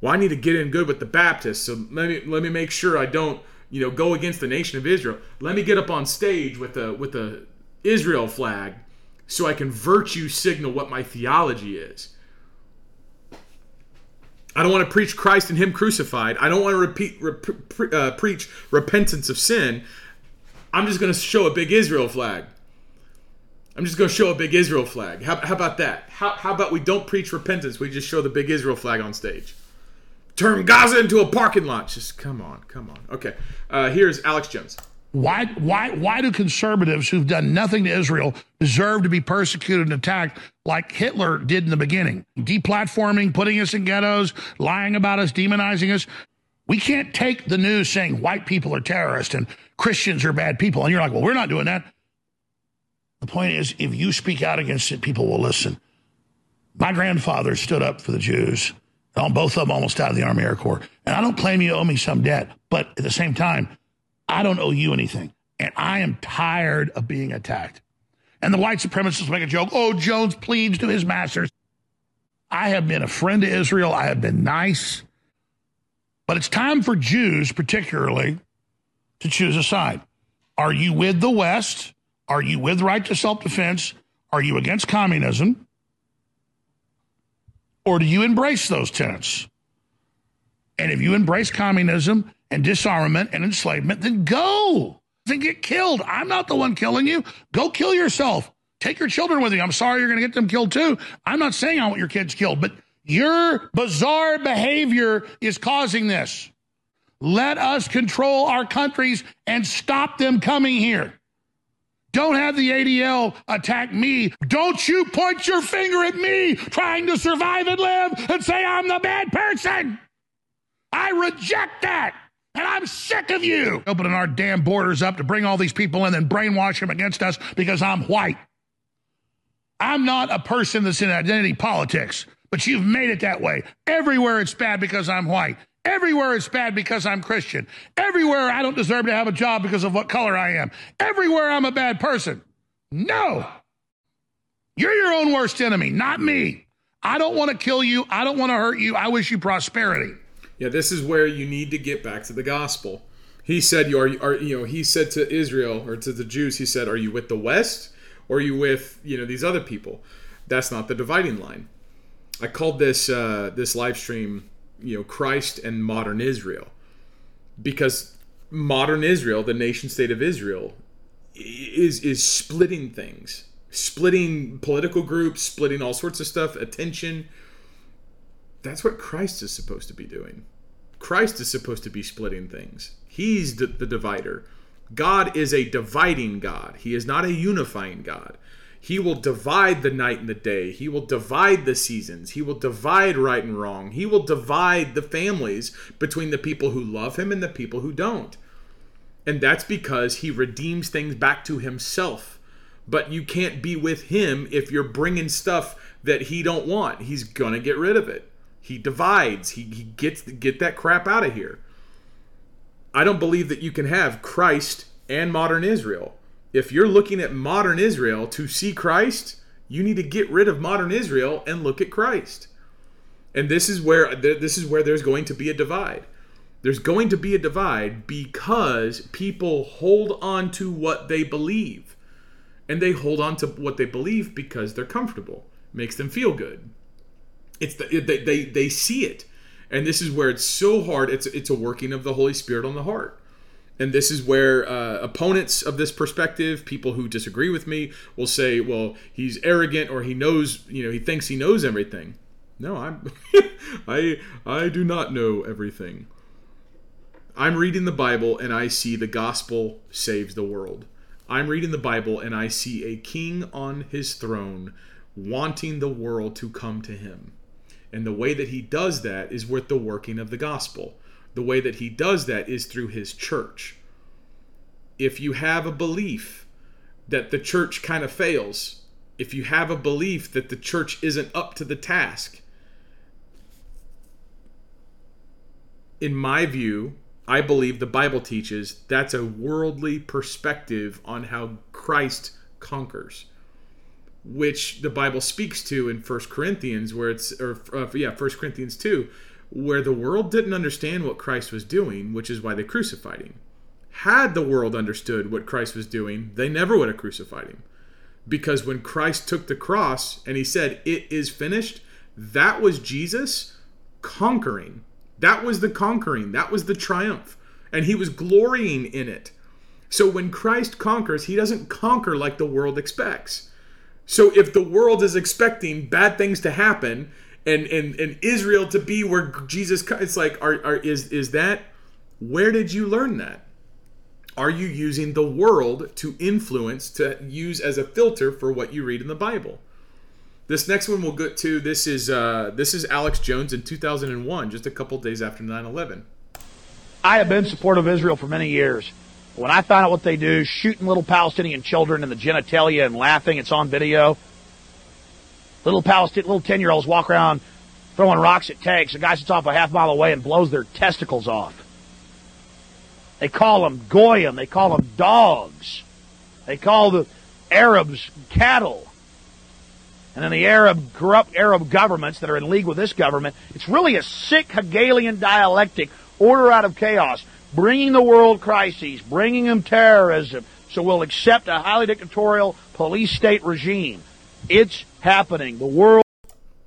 S1: Well, I need to get in good with the Baptists, so let me let me make sure I don't, you know, go against the nation of Israel. Let me get up on stage with the with the Israel flag so I can virtue signal what my theology is. I don't want to preach Christ and Him crucified. I don't want to repeat, rep, uh, preach repentance of sin. I'm just going to show a big Israel flag. I'm just going to show a big Israel flag. How, how about that? How, how about we don't preach repentance? We just show the big Israel flag on stage. Turn Gaza into a parking lot. Just come on, come on. Okay, uh, here's Alex Jones.
S3: Why, why, why do conservatives who've done nothing to Israel deserve to be persecuted and attacked like Hitler did in the beginning? Deplatforming, putting us in ghettos, lying about us, demonizing us. We can't take the news saying white people are terrorists and Christians are bad people. And you're like, well, we're not doing that. The point is, if you speak out against it, people will listen. My grandfather stood up for the Jews. Both of them almost died of the Army Air Corps. And I don't claim you owe me some debt, but at the same time, I don't owe you anything. And I am tired of being attacked. And the white supremacists make a joke oh, Jones pleads to his masters. I have been a friend to Israel, I have been nice. But it's time for Jews, particularly, to choose a side. Are you with the West are you with right to self defense? Are you against communism? Or do you embrace those tenets? And if you embrace communism and disarmament and enslavement, then go. and get killed. I'm not the one killing you. Go kill yourself. Take your children with you. I'm sorry you're going to get them killed too. I'm not saying I want your kids killed, but your bizarre behavior is causing this. Let us control our countries and stop them coming here. Don't have the ADL attack me. Don't you point your finger at me trying to survive and live and say I'm the bad person. I reject that. And I'm sick of you opening our damn borders up to bring all these people in and brainwash them against us because I'm white. I'm not a person that's in identity politics, but you've made it that way. Everywhere it's bad because I'm white. Everywhere it's bad because I'm Christian. Everywhere I don't deserve to have a job because of what color I am. Everywhere I'm a bad person. No. You're your own worst enemy, not me. I don't want to kill you. I don't want to hurt you. I wish you prosperity.
S1: Yeah, this is where you need to get back to the gospel. He said, "You are, are you know?" He said to Israel or to the Jews, he said, "Are you with the West or are you with you know these other people?" That's not the dividing line. I called this uh, this live stream you know Christ and modern Israel, because modern Israel, the nation state of Israel, is is splitting things, splitting political groups, splitting all sorts of stuff, attention. That's what Christ is supposed to be doing. Christ is supposed to be splitting things. He's the, the divider. God is a dividing God. He is not a unifying God. He will divide the night and the day. He will divide the seasons. He will divide right and wrong. He will divide the families between the people who love him and the people who don't. And that's because he redeems things back to himself. But you can't be with him if you're bringing stuff that he don't want. He's going to get rid of it. He divides. He, he gets get that crap out of here. I don't believe that you can have Christ and modern Israel. If you're looking at modern Israel to see Christ, you need to get rid of modern Israel and look at Christ. And this is where this is where there's going to be a divide. There's going to be a divide because people hold on to what they believe. And they hold on to what they believe because they're comfortable. Makes them feel good. It's the, they, they they see it. And this is where it's so hard. It's it's a working of the Holy Spirit on the heart. And this is where uh, opponents of this perspective, people who disagree with me, will say, "Well, he's arrogant, or he knows, you know, he thinks he knows everything." No, I'm, I, I do not know everything. I'm reading the Bible and I see the gospel saves the world. I'm reading the Bible and I see a king on his throne wanting the world to come to him. And the way that he does that is with the working of the gospel. The way that he does that is through his church. If you have a belief that the church kind of fails, if you have a belief that the church isn't up to the task, in my view, I believe the Bible teaches that's a worldly perspective on how Christ conquers which the Bible speaks to in First Corinthians, where it's or uh, yeah, First Corinthians two, where the world didn't understand what Christ was doing, which is why they crucified him. Had the world understood what Christ was doing, they never would have crucified him. Because when Christ took the cross and he said, It is finished, that was Jesus conquering. That was the conquering. That was the triumph. And he was glorying in it. So when Christ conquers, he doesn't conquer like the world expects. So if the world is expecting bad things to happen and and, and Israel to be where Jesus it's like are, are is is that where did you learn that? Are you using the world to influence to use as a filter for what you read in the Bible? This next one we'll get to. This is uh, this is Alex Jones in 2001, just a couple days after 9/11.
S4: I have been supportive of Israel for many years. When I find out what they do, shooting little Palestinian children in the genitalia and laughing, it's on video. Little Palestinian, little 10 year olds walk around throwing rocks at tanks. A guy sits off a half mile away and blows their testicles off. They call them goyim. They call them dogs. They call the Arabs cattle. And then the Arab, corrupt Arab governments that are in league with this government, it's really a sick Hegelian dialectic, order out of chaos bringing the world crises, bringing them terrorism, so we'll accept a highly dictatorial police state regime. It's happening. The world.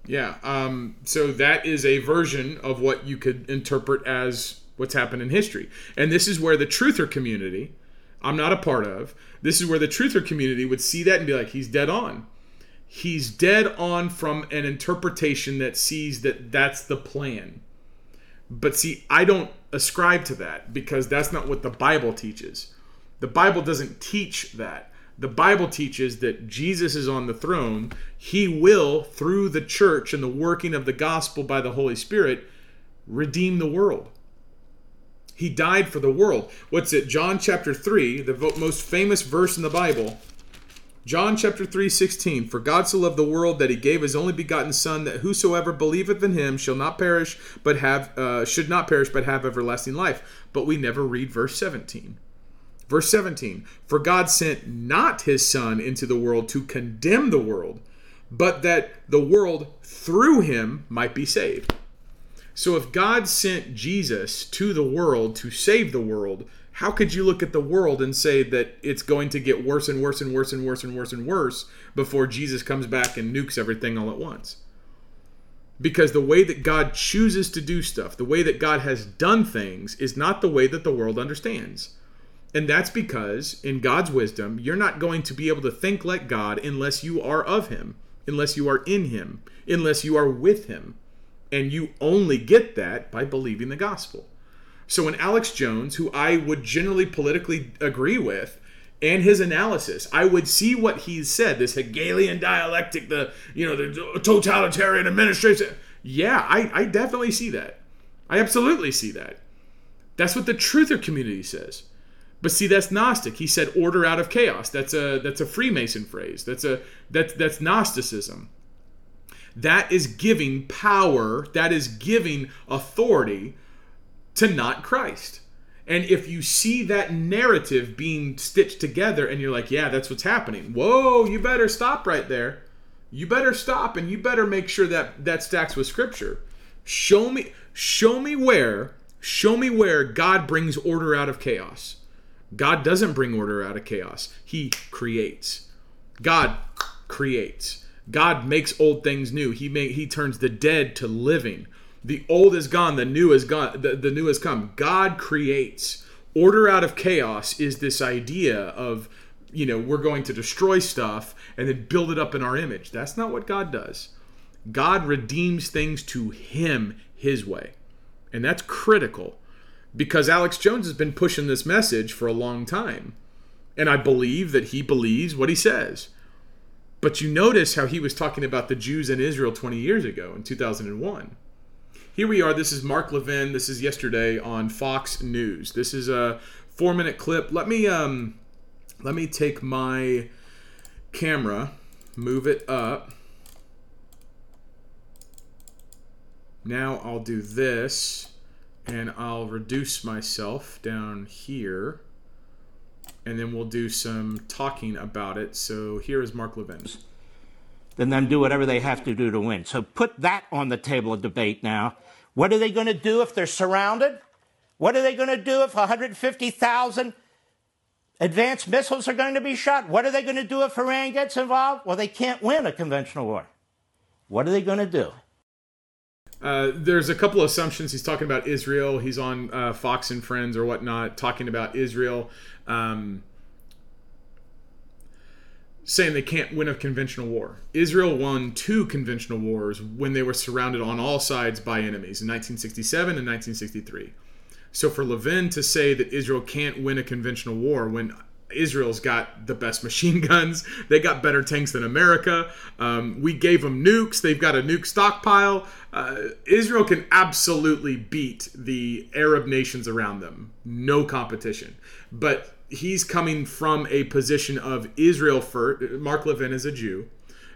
S1: Yeah. Um, so that is a version of what you could interpret as what's happened in history. And this is where the truther community, I'm not a part of, this is where the truther community would see that and be like, he's dead on. He's dead on from an interpretation that sees that that's the plan. But see, I don't ascribe to that because that's not what the Bible teaches. The Bible doesn't teach that. The Bible teaches that Jesus is on the throne. He will, through the church and the working of the gospel by the Holy Spirit, redeem the world. He died for the world. What's it? John chapter 3, the most famous verse in the Bible. John chapter 3, 16. For God so loved the world that he gave his only begotten Son, that whosoever believeth in him shall not perish, but have uh, should not perish, but have everlasting life. But we never read verse 17. Verse 17. For God sent not his Son into the world to condemn the world, but that the world through him might be saved. So if God sent Jesus to the world to save the world, how could you look at the world and say that it's going to get worse and worse and worse and worse and worse and worse before Jesus comes back and nukes everything all at once? Because the way that God chooses to do stuff, the way that God has done things, is not the way that the world understands. And that's because, in God's wisdom, you're not going to be able to think like God unless you are of Him, unless you are in Him, unless you are with Him. And you only get that by believing the gospel. So when Alex Jones, who I would generally politically agree with, and his analysis, I would see what he said, this Hegelian dialectic, the you know, the totalitarian administration. Yeah, I, I definitely see that. I absolutely see that. That's what the truther community says. But see, that's Gnostic. He said order out of chaos. That's a that's a Freemason phrase. That's a that's that's Gnosticism. That is giving power, that is giving authority to not Christ. And if you see that narrative being stitched together and you're like, yeah, that's what's happening. Whoa, you better stop right there. You better stop and you better make sure that that stacks with scripture. Show me show me where show me where God brings order out of chaos. God doesn't bring order out of chaos. He creates. God creates. God makes old things new. He he turns the dead to living. The old is gone, the new is gone, the, the new has come. God creates. Order out of chaos is this idea of, you know, we're going to destroy stuff and then build it up in our image. That's not what God does. God redeems things to him his way. And that's critical because Alex Jones has been pushing this message for a long time. And I believe that he believes what he says. But you notice how he was talking about the Jews in Israel 20 years ago in 2001. Here we are. This is Mark Levin. This is yesterday on Fox News. This is a four minute clip. Let me um, let me take my camera, move it up. Now I'll do this and I'll reduce myself down here and then we'll do some talking about it. So here is Mark Levin.
S5: Then them do whatever they have to do to win. So put that on the table of debate now. What are they going to do if they're surrounded? What are they going to do if 150,000 advanced missiles are going to be shot? What are they going to do if Iran gets involved? Well, they can't win a conventional war. What are they going to do?
S1: Uh, there's a couple assumptions. He's talking about Israel. He's on uh, Fox and Friends or whatnot, talking about Israel, um, saying they can't win a conventional war. Israel won two conventional wars when they were surrounded on all sides by enemies in 1967 and 1963. So for Levin to say that Israel can't win a conventional war when Israel's got the best machine guns. They got better tanks than America. Um, we gave them nukes. They've got a nuke stockpile. Uh, Israel can absolutely beat the Arab nations around them. No competition. But he's coming from a position of Israel first. Mark Levin is a Jew.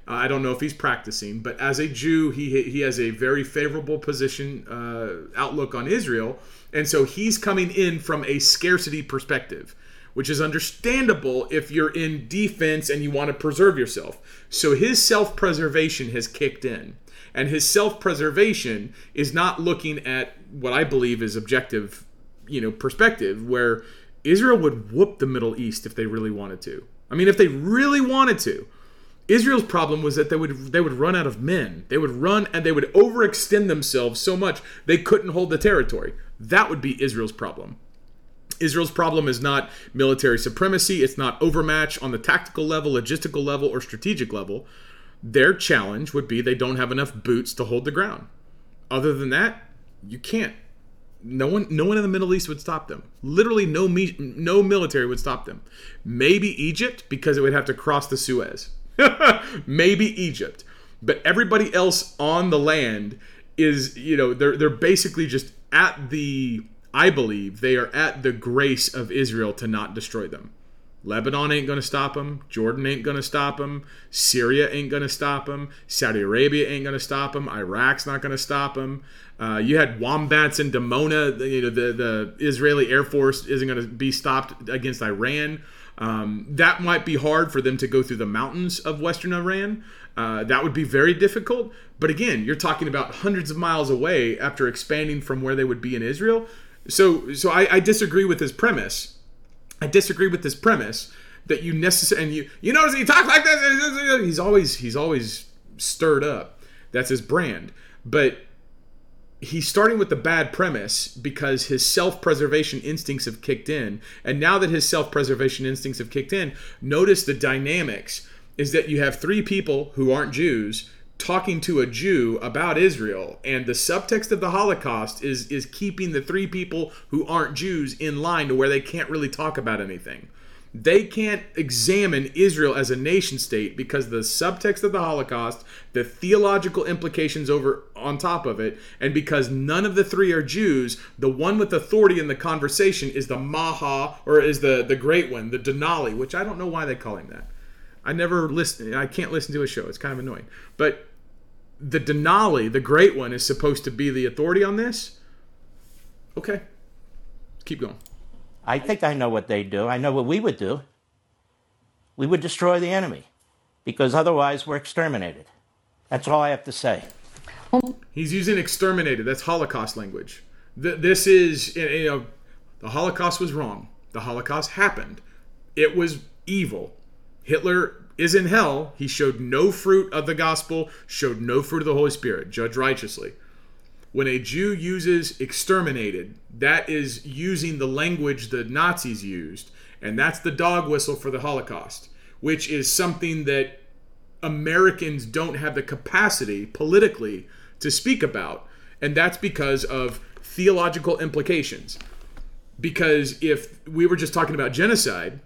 S1: Uh, I don't know if he's practicing, but as a Jew, he he has a very favorable position uh, outlook on Israel, and so he's coming in from a scarcity perspective which is understandable if you're in defense and you want to preserve yourself. So his self preservation has kicked in. And his self preservation is not looking at what I believe is objective, you know, perspective, where Israel would whoop the Middle East if they really wanted to. I mean, if they really wanted to. Israel's problem was that they would they would run out of men. They would run and they would overextend themselves so much they couldn't hold the territory. That would be Israel's problem. Israel's problem is not military supremacy, it's not overmatch on the tactical level, logistical level, or strategic level. Their challenge would be they don't have enough boots to hold the ground. Other than that, you can't. No one, no one in the Middle East would stop them. Literally, no, me, no military would stop them. Maybe Egypt because it would have to cross the Suez. Maybe Egypt, but everybody else on the land is, you know, they're they're basically just at the I believe they are at the grace of Israel to not destroy them. Lebanon ain't going to stop them. Jordan ain't going to stop them. Syria ain't going to stop them. Saudi Arabia ain't going to stop them. Iraq's not going to stop them. Uh, you had wombats in Dimona. You know the the Israeli Air Force isn't going to be stopped against Iran. Um, that might be hard for them to go through the mountains of western Iran. Uh, that would be very difficult. But again, you're talking about hundreds of miles away after expanding from where they would be in Israel. So so I, I disagree with his premise. I disagree with this premise that you necessarily and you you notice he talks like this. He's always he's always stirred up. That's his brand. But he's starting with the bad premise because his self-preservation instincts have kicked in. And now that his self-preservation instincts have kicked in, notice the dynamics is that you have three people who aren't Jews talking to a Jew about Israel, and the subtext of the Holocaust is is keeping the three people who aren't Jews in line to where they can't really talk about anything. They can't examine Israel as a nation state because the subtext of the Holocaust, the theological implications over on top of it, and because none of the three are Jews, the one with authority in the conversation is the Maha or is the the great one, the Denali, which I don't know why they call him that. I never listen. I can't listen to a show. It's kind of annoying. But the Denali, the great one, is supposed to be the authority on this. Okay, keep going.
S5: I think I know what they do. I know what we would do. We would destroy the enemy because otherwise we're exterminated. That's all I have to say.
S1: He's using exterminated. That's Holocaust language. This is, you know, the Holocaust was wrong. The Holocaust happened. It was evil. Hitler is in hell. He showed no fruit of the gospel, showed no fruit of the Holy Spirit, judge righteously. When a Jew uses exterminated, that is using the language the Nazis used, and that's the dog whistle for the Holocaust, which is something that Americans don't have the capacity politically to speak about, and that's because of theological implications. Because if we were just talking about genocide,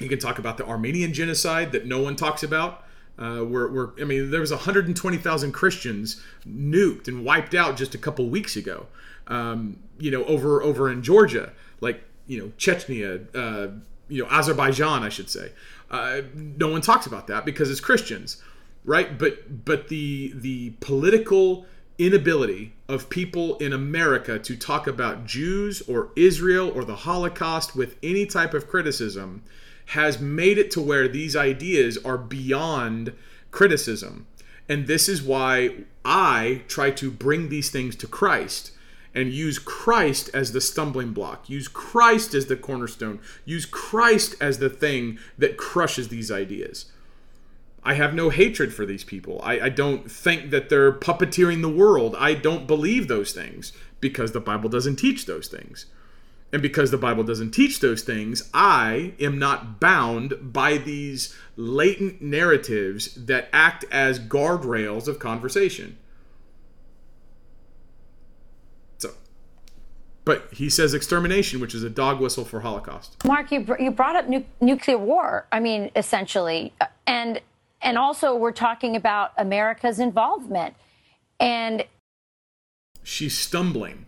S1: you can talk about the Armenian genocide that no one talks about. Uh, we're, we're, I mean, there was 120,000 Christians nuked and wiped out just a couple weeks ago. Um, you know, over over in Georgia, like you know, Chechnya, uh, you know, Azerbaijan, I should say. Uh, no one talks about that because it's Christians, right? But but the the political inability of people in America to talk about Jews or Israel or the Holocaust with any type of criticism has made it to where these ideas are beyond criticism. And this is why I try to bring these things to Christ and use Christ as the stumbling block, use Christ as the cornerstone, use Christ as the thing that crushes these ideas. I have no hatred for these people. I, I, don't think that they're puppeteering the world. I don't believe those things because the Bible doesn't teach those things. And because the Bible doesn't teach those things, I am not bound by these latent narratives that act as guardrails of conversation. So, but he says extermination, which is a dog whistle for Holocaust.
S6: Mark, you, you brought up nu- nuclear war. I mean, essentially, uh, and and also we're talking about America's involvement, and
S1: she's stumbling.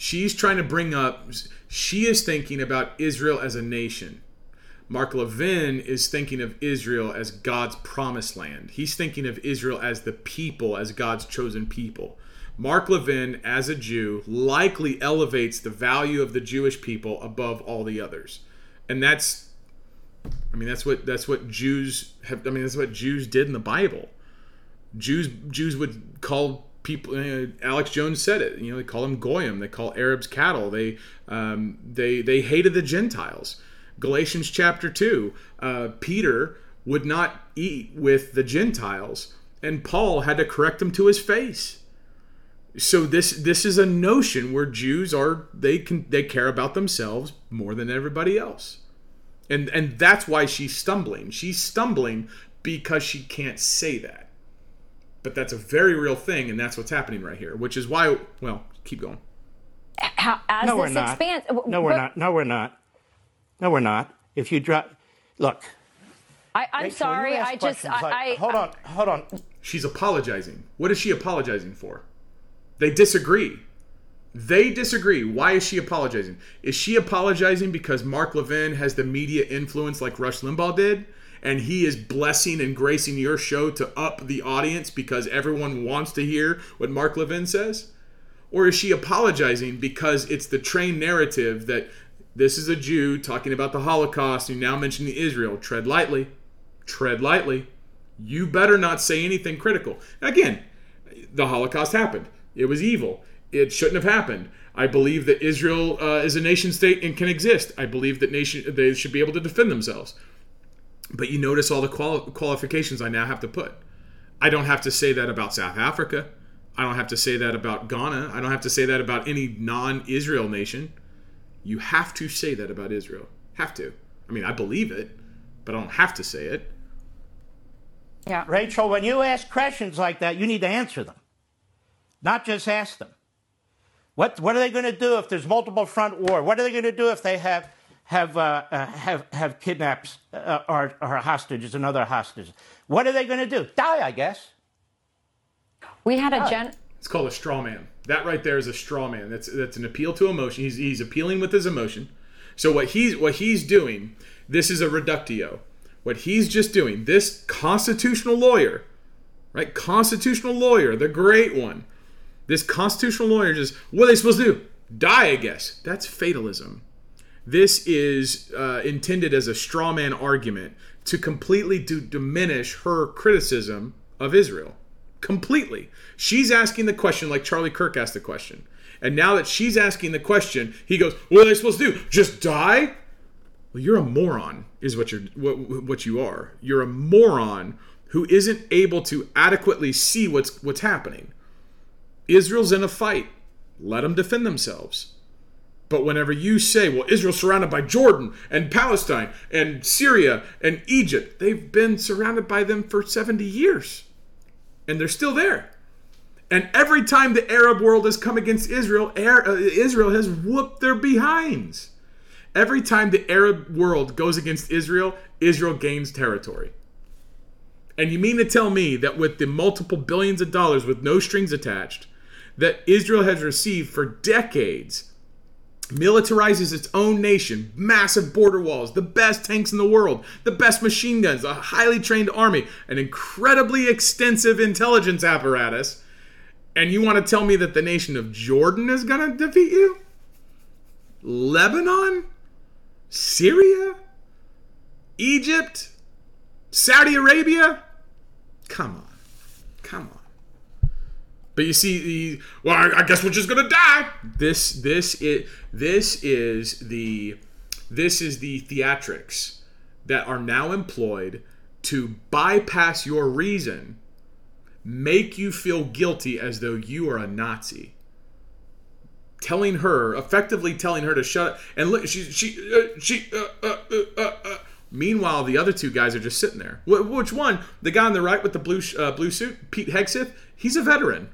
S1: She's trying to bring up she is thinking about Israel as a nation. Mark Levin is thinking of Israel as God's promised land. He's thinking of Israel as the people, as God's chosen people. Mark Levin, as a Jew, likely elevates the value of the Jewish people above all the others. And that's I mean that's what that's what Jews have I mean that's what Jews did in the Bible. Jews Jews would call people uh, Alex Jones said it you know they call them goyim they call Arabs cattle they um, they they hated the Gentiles. Galatians chapter 2 uh, Peter would not eat with the Gentiles and Paul had to correct him to his face. So this this is a notion where Jews are they can they care about themselves more than everybody else. And and that's why she's stumbling. She's stumbling because she can't say that but that's a very real thing, and that's what's happening right here, which is why. Well, keep going.
S6: How, as
S5: no,
S6: this
S5: we're not.
S6: expands,
S5: no, we're not. No, we're not. No, we're not. If you drop, look.
S6: I, am
S5: Rachel,
S6: sorry. I just.
S5: like,
S6: I,
S5: hold on. Hold on.
S1: She's apologizing. What is she apologizing for? They disagree. They disagree. Why is she apologizing? Is she apologizing because Mark Levin has the media influence like Rush Limbaugh did? And he is blessing and gracing your show to up the audience because everyone wants to hear what Mark Levin says? Or is she apologizing because it's the train narrative that this is a Jew talking about the Holocaust and now mentioning Israel? Tread lightly. Tread lightly. You better not say anything critical. Again, the Holocaust happened. It was evil. It shouldn't have happened. I believe that Israel uh, is a nation state and can exist. I believe that nation they should be able to defend themselves. But you notice all the quali- qualifications I now have to put. I don't have to say that about South Africa. I don't have to say that about Ghana. I don't have to say that about any non Israel nation. You have to say that about Israel. Have to. I mean, I believe it, but I don't have to say it.
S6: Yeah.
S5: Rachel, when you ask questions like that, you need to answer them, not just ask them. What, what are they going to do if there's multiple front war? What are they going to do if they have, have, uh, uh, have, have kidnaps uh, or, or hostages and other hostages? What are they going to do? Die, I guess.
S6: We had a gen.
S1: It's called a straw man. That right there is a straw man. That's that's an appeal to emotion. He's he's appealing with his emotion. So what he's what he's doing, this is a reductio. What he's just doing, this constitutional lawyer, right? Constitutional lawyer, the great one. This constitutional lawyer just what are they supposed to do? Die, I guess. That's fatalism. This is uh, intended as a straw man argument to completely do, diminish her criticism of Israel completely. She's asking the question like Charlie Kirk asked the question. And now that she's asking the question, he goes, "What are they supposed to do? Just die?" Well, you're a moron, is what you're what, what you are. You're a moron who isn't able to adequately see what's what's happening. Israel's in a fight. Let them defend themselves. But whenever you say, well, Israel's surrounded by Jordan and Palestine and Syria and Egypt, they've been surrounded by them for 70 years and they're still there. And every time the Arab world has come against Israel, uh, Israel has whooped their behinds. Every time the Arab world goes against Israel, Israel gains territory. And you mean to tell me that with the multiple billions of dollars with no strings attached that Israel has received for decades militarizes its own nation, massive border walls, the best tanks in the world, the best machine guns, a highly trained army, an incredibly extensive intelligence apparatus, and you want to tell me that the nation of Jordan is going to defeat you? Lebanon? Syria? Egypt? Saudi Arabia? Come on. Come on. But you see, the, well, I guess we're just gonna die. This, this is, this is the, this is the theatrics that are now employed to bypass your reason, make you feel guilty as though you are a Nazi. Telling her, effectively telling her to shut up, and look, she, she, uh, she, uh, uh, uh, uh, uh. Meanwhile, the other two guys are just sitting there. Which one? The guy on the right with the blue uh, blue suit, Pete Hegseth. He's a veteran.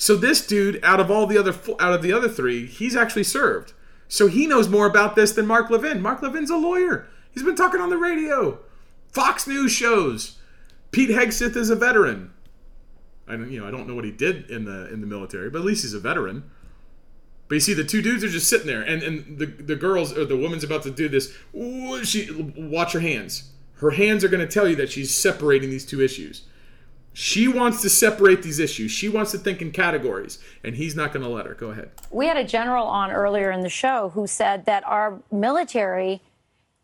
S1: So this dude, out of all the other out of the other three, he's actually served. So he knows more about this than Mark Levin. Mark Levin's a lawyer. He's been talking on the radio, Fox News shows. Pete Hegseth is a veteran. I don't, you know, I don't know what he did in the in the military, but at least he's a veteran. But you see, the two dudes are just sitting there, and, and the the girls or the woman's about to do this. Ooh, she watch her hands. Her hands are going to tell you that she's separating these two issues. She wants to separate these issues. She wants to think in categories, and he's not going to let her. Go ahead.
S6: We had a general on earlier in the show who said that our military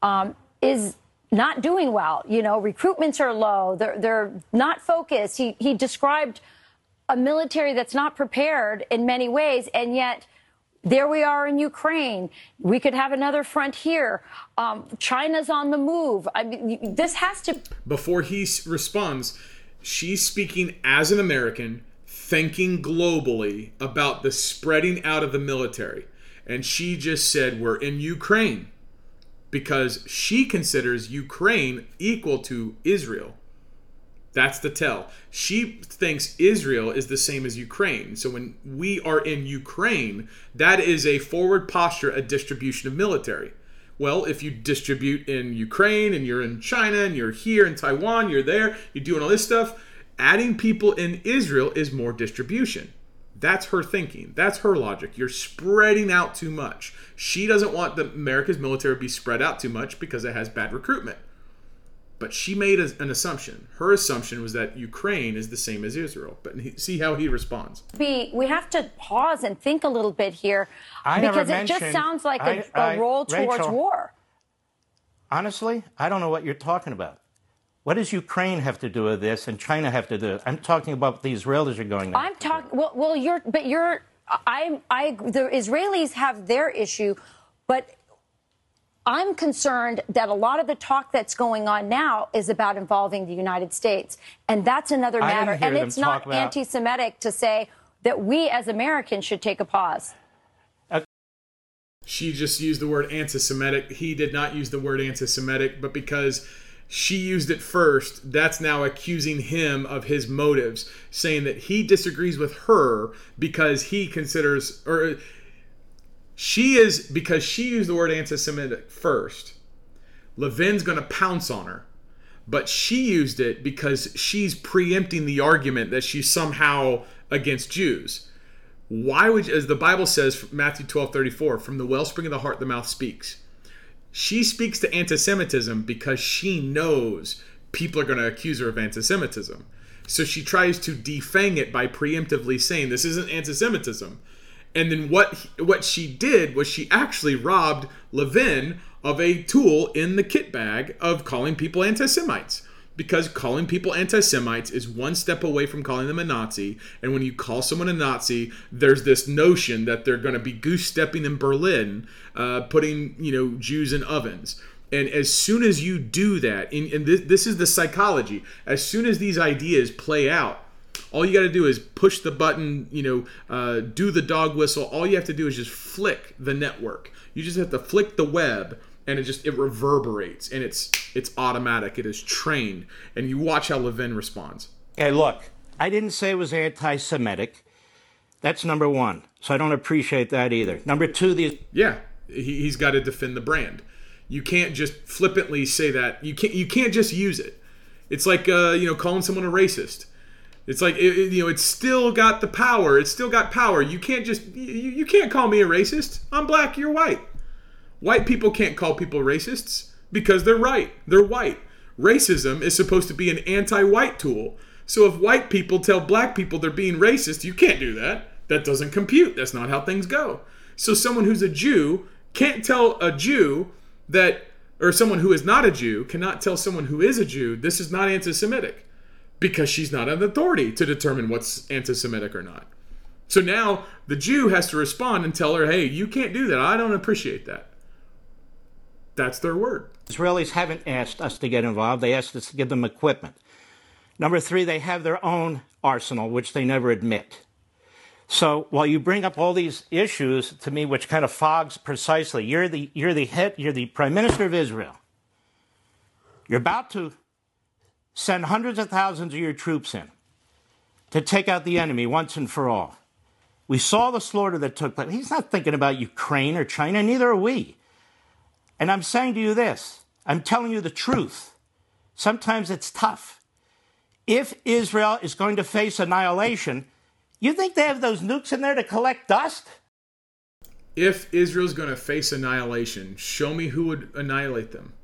S6: um, is not doing well. You know, recruitments are low. They're they're not focused. He he described a military that's not prepared in many ways, and yet there we are in Ukraine. We could have another front here. Um, China's on the move. I mean, this has to.
S1: Before he responds she's speaking as an American, thinking globally about the spreading out of the military. And she just said, We're in Ukraine because she considers Ukraine equal to Israel. That's the tell. She thinks Israel is the same as Ukraine. So when we are in Ukraine, that is a forward posture, a distribution of military. Well, if you distribute in Ukraine and you're in China and you're here in Taiwan, you're there, you're doing all this stuff, adding people in Israel is more distribution. That's her thinking. That's her logic. You're spreading out too much. She doesn't want the America's military to be spread out too much because it has bad recruitment. But she made a, an assumption. Her assumption was that Ukraine is the same as Israel. But he, see how he responds.
S6: We we have to pause and think a little bit here I because it just sounds like a, I, a roll towards Rachel, war.
S5: Honestly, I don't know what you're talking about. What does Ukraine have to do with this, and China have to do? I'm talking about the Israelis are going.
S6: I'm talking. Well, well, you're, but you're. I'm. I, the Israelis have their issue, but I'm concerned that a lot of the talk that's going on now is about involving the United States. And that's another matter. And it's not about... anti Semitic to say that we as Americans should take a pause.
S1: She just used the word anti Semitic. He did not use the word anti Semitic, but because she used it first. That's now accusing him of his motives, saying that he disagrees with her because he considers, or she is, because she used the word anti Semitic first. Levin's going to pounce on her. But she used it because she's preempting the argument that she's somehow against Jews. Why would, as the Bible says, Matthew 12 34, from the wellspring of the heart, the mouth speaks. She speaks to anti Semitism because she knows people are going to accuse her of anti Semitism. So she tries to defang it by preemptively saying this isn't anti Semitism. And then what what she did was she actually robbed Levin of a tool in the kit bag of calling people anti Semites. Because calling people anti Semites is one step away from calling them a Nazi. And when you call someone a Nazi, there's this notion that they're going to be goose stepping in Berlin, uh, putting you know Jews in ovens. And as soon as you do that, and, and this, this is the psychology, as soon as these ideas play out, all you got to do is push the button, you know, uh, do the dog whistle. All you have to do is just flick the network. You just have to flick the web and it just it reverberates and it's it's automatic it is trained and you watch how levin responds
S5: Hey, look, I didn't say it was anti Semitic. That's number one. So I don't appreciate that either. Number two, the
S1: yeah he, he's got to defend the brand you can't just flippantly say that you can't you can't just use it it's like uh, you know calling someone a racist it's like it, it- you know it's still got the power it's still got power you can't just you, you can't call me a racist i'm black you're white White people can't call people racists because they're right. They're white. Racism is supposed to be an anti white tool. So if white people tell black people they're being racist, you can't do that. That doesn't compute. That's not how things go. So someone who's a Jew can't tell a Jew that, or someone who is not a Jew cannot tell someone who is a Jew this is not anti Semitic because she's not an authority to determine what's anti Semitic or not. So now the Jew has to respond and tell her, hey, you can't do that. I don't appreciate that. That's their word.
S5: Israelis haven't asked us to get involved. They asked us to give them equipment. Number three, they have their own arsenal, which they never admit. So while you bring up all these issues to me, which kind of fogs precisely, you're the you're the head, you're the prime minister of Israel. You're about to send hundreds of thousands of your troops in to take out the enemy once and for all. We saw the slaughter that took place. He's not thinking about Ukraine or China, neither are we. And I'm saying to you this I'm telling you the truth. Sometimes it's tough. If Israel is going to face annihilation, you think they have those nukes in there to collect dust?
S1: If Israel's going to face annihilation, show me who would annihilate them.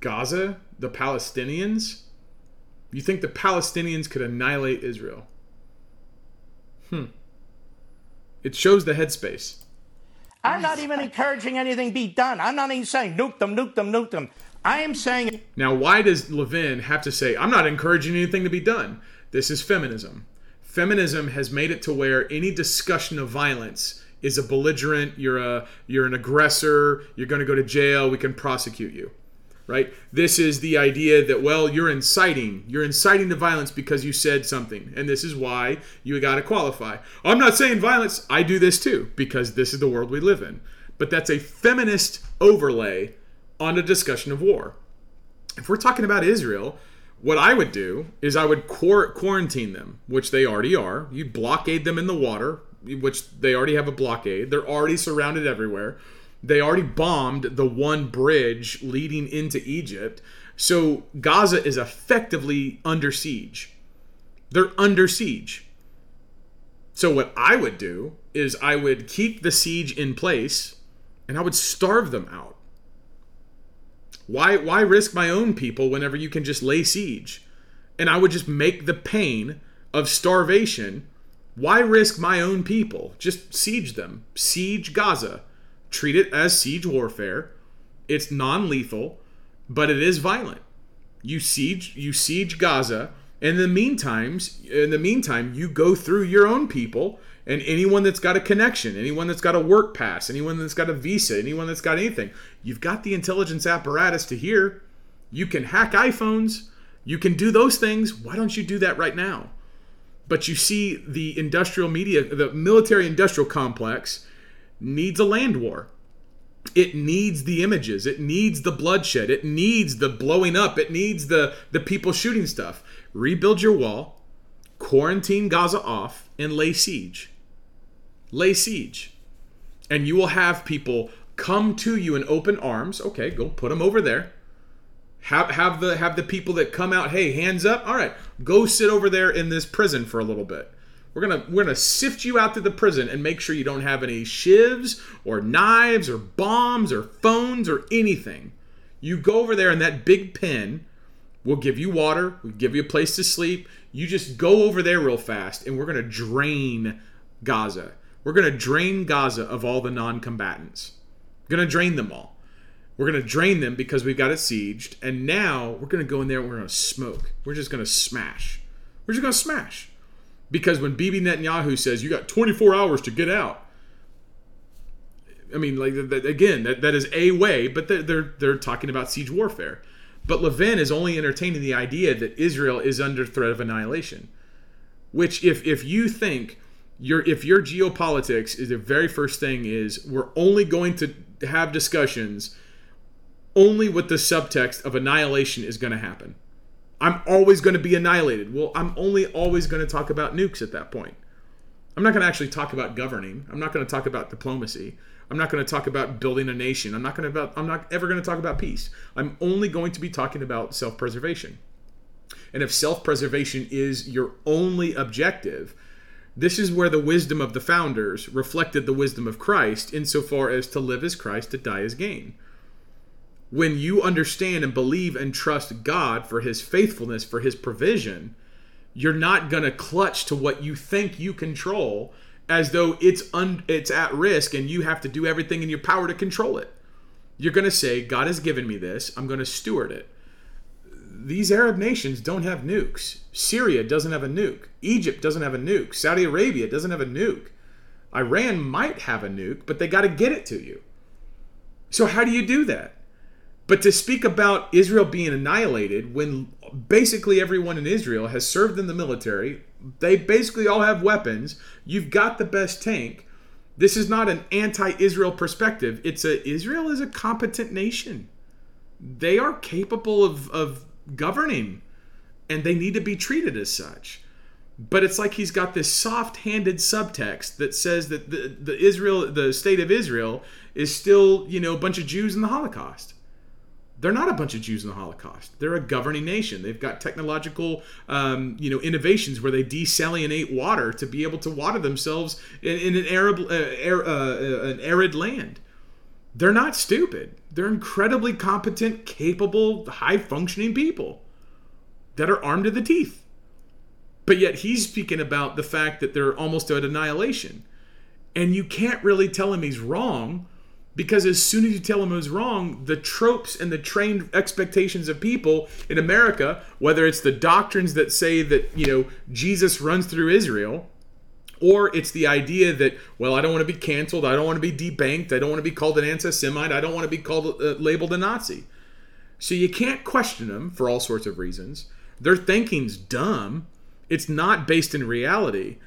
S1: Gaza? The Palestinians? You think the Palestinians could annihilate Israel? Hmm. It shows the headspace.
S5: I'm not even encouraging anything be done. I'm not even saying nuke them, nuke them, nuke them. I am saying
S1: Now, why does Levin have to say, I'm not encouraging anything to be done? This is feminism. Feminism has made it to where any discussion of violence is a belligerent, you're a you're an aggressor, you're going to go to jail, we can prosecute you. Right? This is the idea that well, you're inciting, you're inciting to violence because you said something, and this is why you got to qualify. I'm not saying violence, I do this too because this is the world we live in. But that's a feminist overlay on a discussion of war. If we're talking about Israel, what I would do is I would quarantine them, which they already are. You blockade them in the water, which they already have a blockade. They're already surrounded everywhere. They already bombed the one bridge leading into Egypt. So Gaza is effectively under siege. They're under siege. So what I would do is I would keep the siege in place and I would starve them out. Why why risk my own people whenever you can just lay siege? And I would just make the pain of starvation. Why risk my own people? Just siege them. Siege Gaza. Treat it as siege warfare. It's non-lethal, but it is violent. You siege you siege Gaza. In the meantime, in the meantime, you go through your own people and anyone that's got a connection, anyone that's got a work pass, anyone that's got a visa, anyone that's got anything. You've got the intelligence apparatus to hear. You can hack iPhones. You can do those things. Why don't you do that right now? But you see the industrial media, the military industrial complex needs a land war. it needs the images. It needs the bloodshed. It needs the blowing up. It needs the the people shooting stuff. Rebuild your wall quarantine gaza off and lay siege. Lay siege. And you will have people come to you in open arms. Okay go put them over there. Have have the have the people that come out hey hands up. All right go sit over there in this prison for a little bit we're gonna we're gonna sift you out to the prison and make sure you don't have any shivs or knives or bombs or phones or anything. You go over there in that big pen. We'll give you water. We'll give you a place to sleep. You just go over there real fast, and we're gonna drain Gaza. We're gonna drain Gaza of all the non-combatants. We're gonna drain them all. We're gonna drain them because we've got it sieged, and now we're gonna go in there and we're gonna smoke. We're just gonna smash. We're just gonna smash. Because when Bibi Netanyahu says you got 24 hours to get out, I mean, like again, that, that is a way, but they're, they're they're talking about siege warfare. But Levin is only entertaining the idea that Israel is under threat of annihilation. Which, if if you think your if your geopolitics is the very first thing is we're only going to have discussions only with the subtext of annihilation is going to happen I'm always going to be annihilated. Well, I'm only always going to talk about nukes at that point. I'm not going to actually talk about governing. I'm not going to talk about diplomacy. I'm not going to talk about building a nation. I'm not going to about I'm not ever going to talk about peace. I'm only going to be talking about self-preservation. And if self-preservation is your only objective, this is where the wisdom of the founders reflected the wisdom of Christ insofar as to live as Christ, to die as gain when you understand and believe and trust God for his faithfulness, for his provision, you're not going to clutch to what you think you control as though it's un- it's at risk and you have to do everything in your power to control it. You're going to say, God has given me this, I'm going to steward it. These Arab nations don't have nukes. Syria doesn't have a nuke. Egypt doesn't have a nuke. Saudi Arabia doesn't have a nuke. Iran might have a nuke, but they got to get it to you. So, how do you do that? But to speak about Israel being annihilated when basically everyone in Israel has served in the military, they basically all have weapons, you've got the best tank. This is not an anti-Israel perspective. It's a Israel is a competent nation. They are capable of, of governing and they need to be treated as such. But it's like he's got this soft-handed subtext that says that the, the Israel the state of Israel is still, you know, a bunch of Jews in the Holocaust they're not a bunch of Jews in the Holocaust. They're a governing nation. They've got technological, um, you know, innovations where they desalinate water to be able to water themselves in, in an Arab, uh, air, uh, an arid land. They're not stupid. They're incredibly competent, capable, high-functioning people that are armed to the teeth. But yet he's speaking about the fact that they're almost at annihilation, and you can't really tell him he's wrong because as soon as you tell them was wrong, the tropes and the trained expectations of people in America, whether it's the doctrines that say that, you know, Jesus runs through Israel, or it's the idea that, well, I don't want to be canceled, I don't want to be debanked, I don't want to be called an anti Semite, I don't want to be called uh, labeled a Nazi. So you can't question them for all sorts of reasons. Their thinking's dumb. It's not based in reality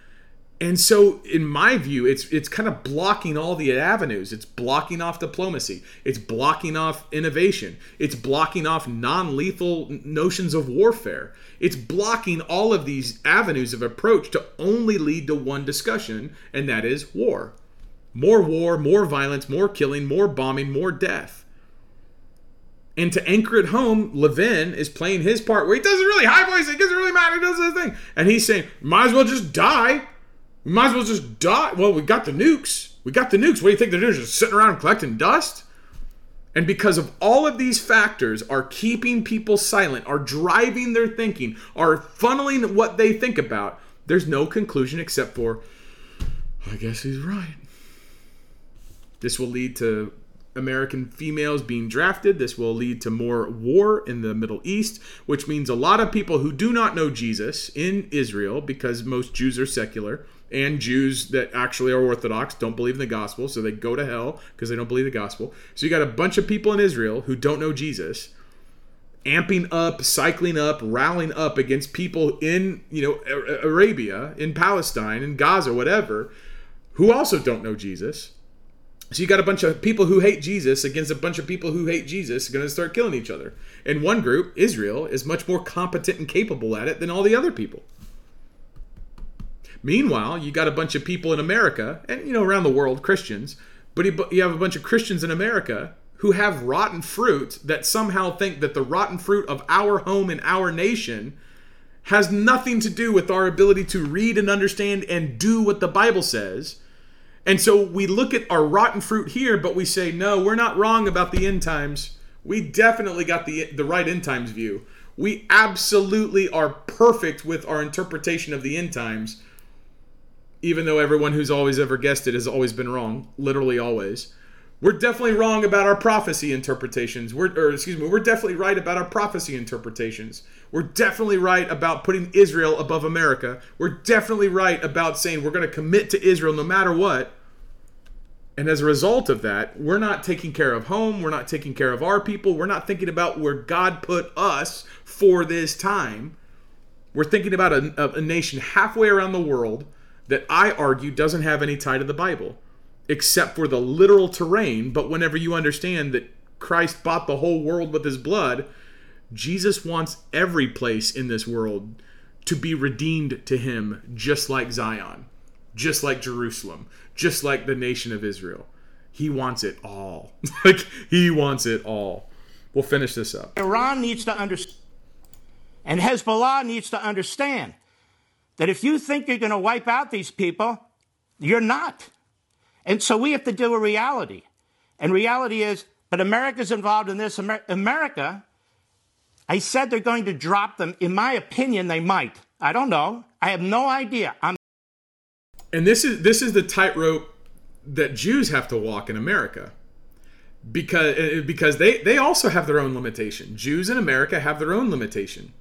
S1: and so in my view it's it's kind of blocking all the avenues. It's blocking off diplomacy. It's blocking off innovation. It's blocking off non-lethal notions of warfare. It's blocking all of these avenues of approach to only lead to one discussion and that is war. More war more violence more killing more bombing more death. And to anchor it home, Levin is playing his part where he doesn't really high voice, it doesn't really matter, he does his thing. And he's saying, might as well just die we might as well just die. Well, we got the nukes. We got the nukes. What do you think they're doing? Just sitting around collecting dust? And because of all of these factors are keeping people silent, are driving their thinking, are funneling what they think about, there's no conclusion except for, I guess he's right. This will lead to American females being drafted. This will lead to more war in the Middle East, which means a lot of people who do not know Jesus in Israel, because most Jews are secular, and Jews that actually are Orthodox don't believe in the gospel, so they go to hell because they don't believe the gospel. So you got a bunch of people in Israel who don't know Jesus, amping up, cycling up, rallying up against people in you know Arabia, in Palestine, in Gaza, whatever, who also don't know Jesus. So you got a bunch of people who hate Jesus against a bunch of people who hate Jesus going to start killing each other. And one group, Israel, is much more competent and capable at it than all the other people. Meanwhile, you got a bunch of people in America and you know around the world, Christians, but you have a bunch of Christians in America who have rotten fruit that somehow think that the rotten fruit of our home and our nation has nothing to do with our ability to read and understand and do what the Bible says. And so we look at our rotten fruit here, but we say, no, we're not wrong about the end times. We definitely got the, the right end times view. We absolutely are perfect with our interpretation of the end times, even though everyone who's always ever guessed it has always been wrong, literally always. We're definitely wrong about our prophecy interpretations. We're, or excuse me, we're definitely right about our prophecy interpretations. We're definitely right about putting Israel above America. We're definitely right about saying we're going to commit to Israel no matter what. And as a result of that, we're not taking care of home. We're not taking care of our people. We're not thinking about where God put us for this time. We're thinking about a, a nation halfway around the world that I argue doesn't have any tie to the Bible except for the literal terrain. But whenever you understand that Christ bought the whole world with his blood, Jesus wants every place in this world to be redeemed to him, just like Zion, just like Jerusalem, just like the nation of Israel. He wants it all. like, he wants it all. We'll finish this up.
S5: Iran needs to understand, and Hezbollah needs to understand that if you think you're going to wipe out these people, you're not. And so we have to do a reality. And reality is, but America's involved in this. Amer- America, I said they're going to drop them. In my opinion, they might. I don't know. I have no idea. I'm
S1: and this is this is the tightrope that Jews have to walk in America. Because uh, because they they also have their own limitation. Jews in America have their own limitation.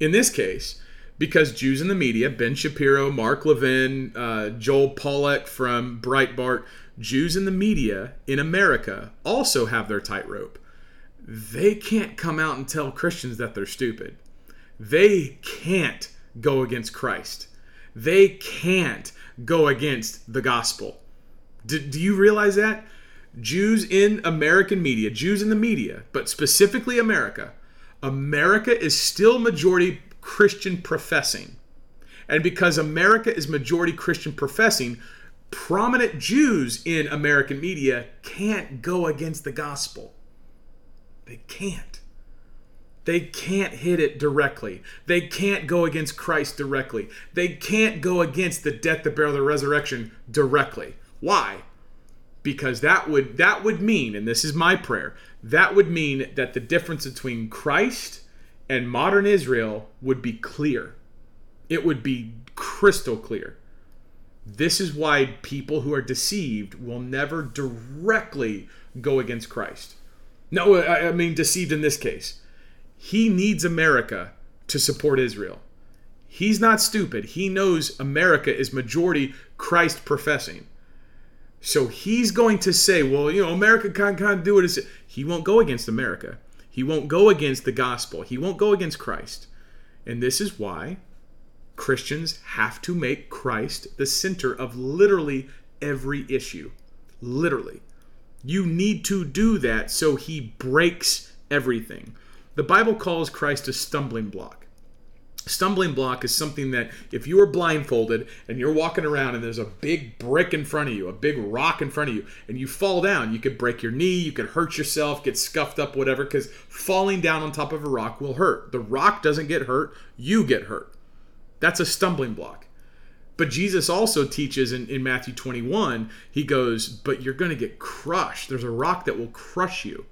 S1: In this case, because Jews in the media, Ben Shapiro, Mark Levin, uh, Joel Pollak from Breitbart, Jews in the media in America also have their tightrope. They can't come out and tell Christians that they're stupid. They can't go against Christ. They can't go against the gospel. Do, do you realize that? Jews in American media, Jews in the media, but specifically America, America is still majority Christian professing. And because America is majority Christian professing, prominent Jews in American media can't go against the gospel. They can't. They can't hit it directly. They can't go against Christ directly. They can't go against the death, the burial, the resurrection directly. Why? Because that would that would mean, and this is my prayer, that would mean that the difference between Christ and modern Israel would be clear. It would be crystal clear. This is why people who are deceived will never directly go against Christ. No, I mean deceived in this case. He needs America to support Israel. He's not stupid. He knows America is majority Christ professing. So he's going to say, well, you know, America can't, can't do it. He won't go against America. He won't go against the gospel. He won't go against Christ. And this is why Christians have to make Christ the center of literally every issue. Literally. You need to do that so he breaks everything. The Bible calls Christ a stumbling block stumbling block is something that if you are blindfolded and you're walking around and there's a big brick in front of you, a big rock in front of you, and you fall down, you could break your knee, you could hurt yourself, get scuffed up, whatever, because falling down on top of a rock will hurt. The rock doesn't get hurt, you get hurt. That's a stumbling block. But Jesus also teaches in, in Matthew 21, he goes, But you're going to get crushed. There's a rock that will crush you.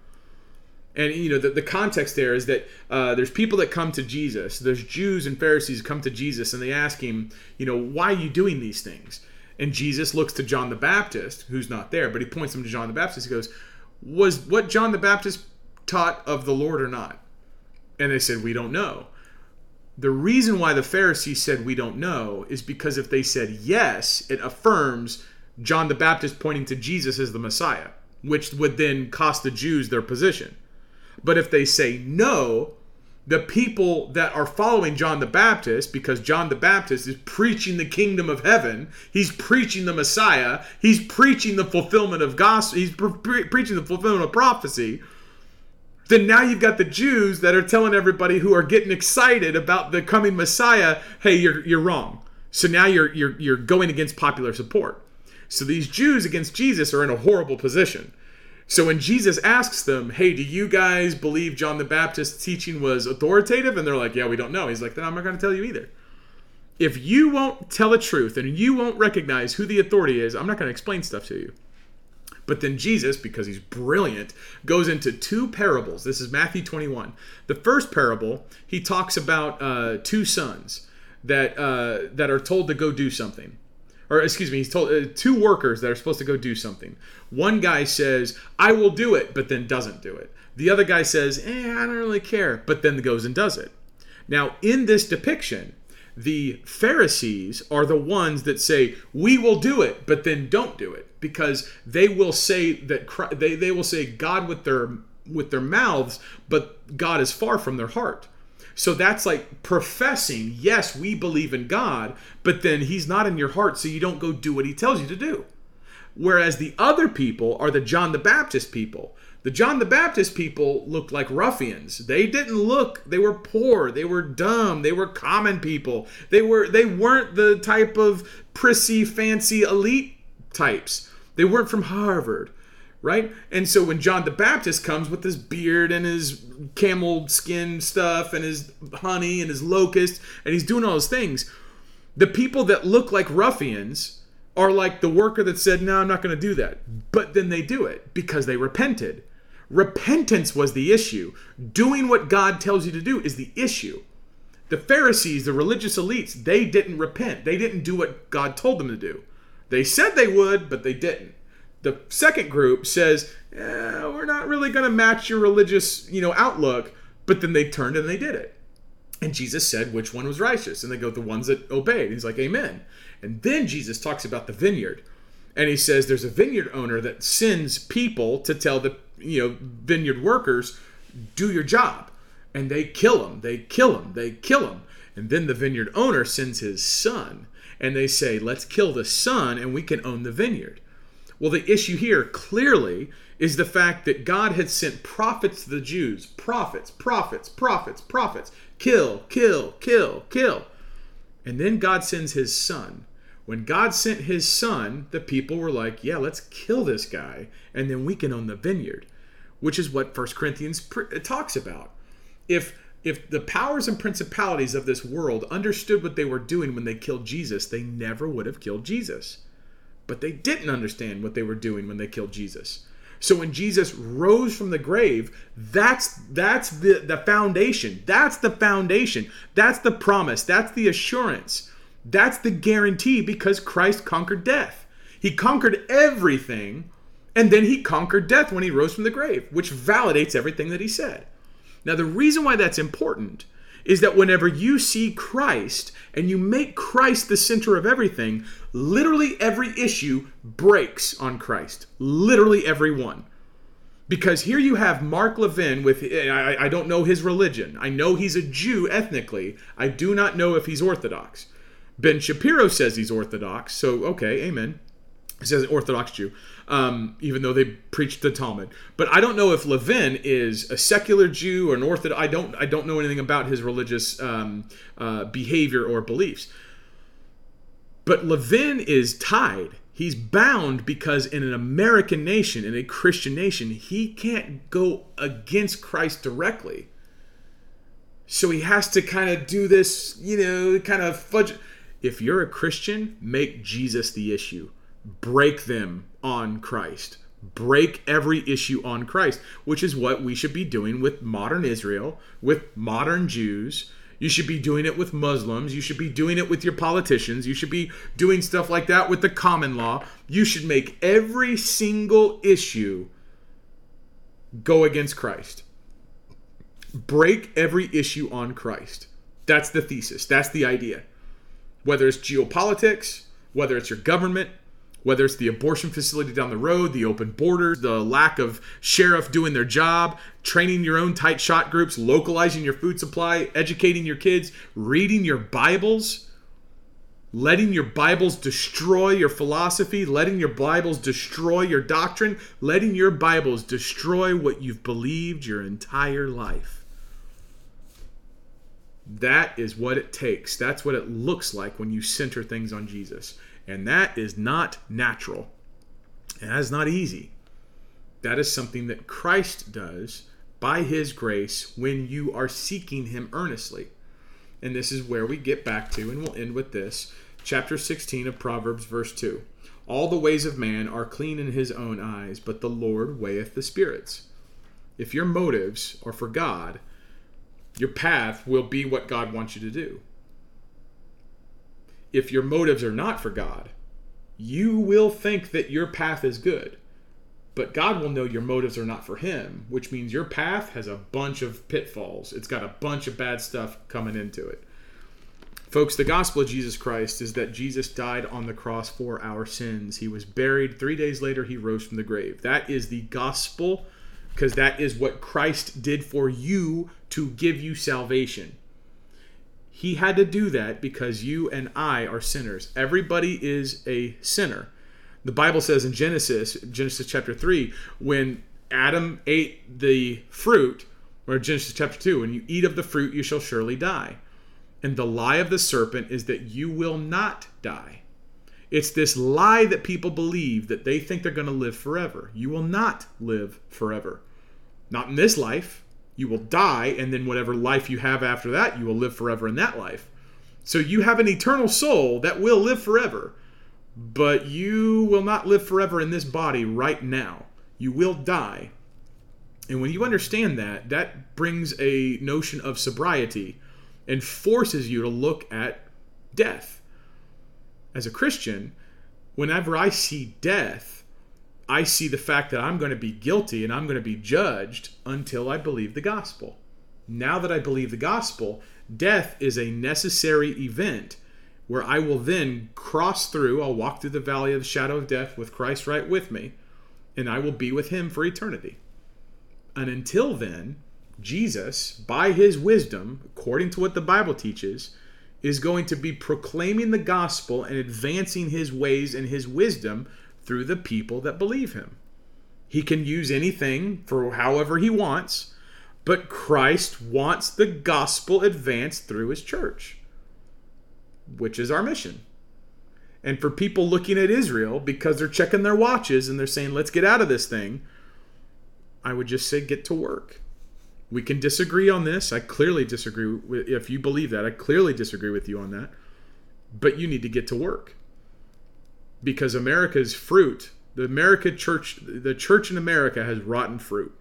S1: And you know the, the context there is that uh, there's people that come to Jesus. There's Jews and Pharisees come to Jesus and they ask him, you know, why are you doing these things? And Jesus looks to John the Baptist, who's not there, but he points them to John the Baptist. He goes, "Was what John the Baptist taught of the Lord or not?" And they said, "We don't know." The reason why the Pharisees said we don't know is because if they said yes, it affirms John the Baptist pointing to Jesus as the Messiah, which would then cost the Jews their position. But if they say no, the people that are following John the Baptist, because John the Baptist is preaching the kingdom of heaven, he's preaching the Messiah, he's preaching the fulfillment of gospel, he's pre- pre- preaching the fulfillment of prophecy. Then now you've got the Jews that are telling everybody who are getting excited about the coming Messiah, hey, you're you're wrong. So now you're you're you're going against popular support. So these Jews against Jesus are in a horrible position. So when Jesus asks them, "Hey, do you guys believe John the Baptist's teaching was authoritative?" and they're like, "Yeah, we don't know." He's like, "Then I'm not going to tell you either." If you won't tell the truth and you won't recognize who the authority is, I'm not going to explain stuff to you. But then Jesus, because he's brilliant, goes into two parables. This is Matthew 21. The first parable, he talks about uh, two sons that uh, that are told to go do something or excuse me, he's told uh, two workers that are supposed to go do something. One guy says, "I will do it," but then doesn't do it. The other guy says, "Eh, I don't really care," but then goes and does it. Now, in this depiction, the Pharisees are the ones that say, "We will do it," but then don't do it because they will say that Christ, they they will say God with their with their mouths, but God is far from their heart. So that's like professing, yes, we believe in God, but then he's not in your heart, so you don't go do what he tells you to do. Whereas the other people are the John the Baptist people. The John the Baptist people looked like ruffians. They didn't look, they were poor, they were dumb, they were common people. They were they weren't the type of prissy, fancy elite types. They weren't from Harvard right? And so when John the Baptist comes with his beard and his camel skin stuff and his honey and his locust and he's doing all those things, the people that look like ruffians are like the worker that said, "No, I'm not going to do that." But then they do it because they repented. Repentance was the issue. Doing what God tells you to do is the issue. The Pharisees, the religious elites, they didn't repent. They didn't do what God told them to do. They said they would, but they didn't. The second group says, eh, "We're not really going to match your religious, you know, outlook," but then they turned and they did it. And Jesus said which one was righteous, and they go the ones that obeyed. He's like, "Amen." And then Jesus talks about the vineyard, and he says there's a vineyard owner that sends people to tell the you know vineyard workers, "Do your job," and they kill him. They kill him. They kill him. And then the vineyard owner sends his son, and they say, "Let's kill the son, and we can own the vineyard." Well, the issue here clearly is the fact that God had sent prophets to the Jews. Prophets, prophets, prophets, prophets. Kill, kill, kill, kill. And then God sends his son. When God sent his son, the people were like, yeah, let's kill this guy, and then we can own the vineyard, which is what 1 Corinthians talks about. If if the powers and principalities of this world understood what they were doing when they killed Jesus, they never would have killed Jesus but they didn't understand what they were doing when they killed Jesus. So when Jesus rose from the grave, that's that's the the foundation. That's the foundation. That's the promise. That's the assurance. That's the guarantee because Christ conquered death. He conquered everything and then he conquered death when he rose from the grave, which validates everything that he said. Now the reason why that's important is that whenever you see Christ and you make Christ the center of everything, literally every issue breaks on Christ. Literally every one. Because here you have Mark Levin with, I, I don't know his religion. I know he's a Jew ethnically. I do not know if he's Orthodox. Ben Shapiro says he's Orthodox, so okay, amen. He says Orthodox Jew um, even though they preached the Talmud. But I don't know if Levin is a secular Jew or an Orthodox. I don't. I don't know anything about his religious um, uh, behavior or beliefs. But Levin is tied. He's bound because in an American nation, in a Christian nation, he can't go against Christ directly. So he has to kind of do this, you know, kind of fudge. If you're a Christian, make Jesus the issue break them on Christ. Break every issue on Christ, which is what we should be doing with modern Israel, with modern Jews. You should be doing it with Muslims. You should be doing it with your politicians. You should be doing stuff like that with the common law. You should make every single issue go against Christ. Break every issue on Christ. That's the thesis. That's the idea. Whether it's geopolitics, whether it's your government, whether it's the abortion facility down the road, the open borders, the lack of sheriff doing their job, training your own tight shot groups, localizing your food supply, educating your kids, reading your Bibles, letting your Bibles destroy your philosophy, letting your Bibles destroy your doctrine, letting your Bibles destroy what you've believed your entire life. That is what it takes. That's what it looks like when you center things on Jesus. And that is not natural. And that is not easy. That is something that Christ does by his grace when you are seeking him earnestly. And this is where we get back to, and we'll end with this chapter 16 of Proverbs, verse 2. All the ways of man are clean in his own eyes, but the Lord weigheth the spirits. If your motives are for God, your path will be what God wants you to do. If your motives are not for God, you will think that your path is good. But God will know your motives are not for Him, which means your path has a bunch of pitfalls. It's got a bunch of bad stuff coming into it. Folks, the gospel of Jesus Christ is that Jesus died on the cross for our sins. He was buried. Three days later, he rose from the grave. That is the gospel because that is what Christ did for you to give you salvation. He had to do that because you and I are sinners. Everybody is a sinner. The Bible says in Genesis, Genesis chapter 3, when Adam ate the fruit, or Genesis chapter 2, when you eat of the fruit, you shall surely die. And the lie of the serpent is that you will not die. It's this lie that people believe that they think they're going to live forever. You will not live forever. Not in this life. You will die, and then whatever life you have after that, you will live forever in that life. So you have an eternal soul that will live forever, but you will not live forever in this body right now. You will die. And when you understand that, that brings a notion of sobriety and forces you to look at death. As a Christian, whenever I see death, I see the fact that I'm going to be guilty and I'm going to be judged until I believe the gospel. Now that I believe the gospel, death is a necessary event where I will then cross through, I'll walk through the valley of the shadow of death with Christ right with me, and I will be with him for eternity. And until then, Jesus, by his wisdom, according to what the Bible teaches, is going to be proclaiming the gospel and advancing his ways and his wisdom through the people that believe him. He can use anything for however he wants, but Christ wants the gospel advanced through his church, which is our mission. And for people looking at Israel because they're checking their watches and they're saying, let's get out of this thing, I would just say, get to work. We can disagree on this. I clearly disagree with, if you believe that. I clearly disagree with you on that. But you need to get to work because America's fruit, the America church, the church in America has rotten fruit.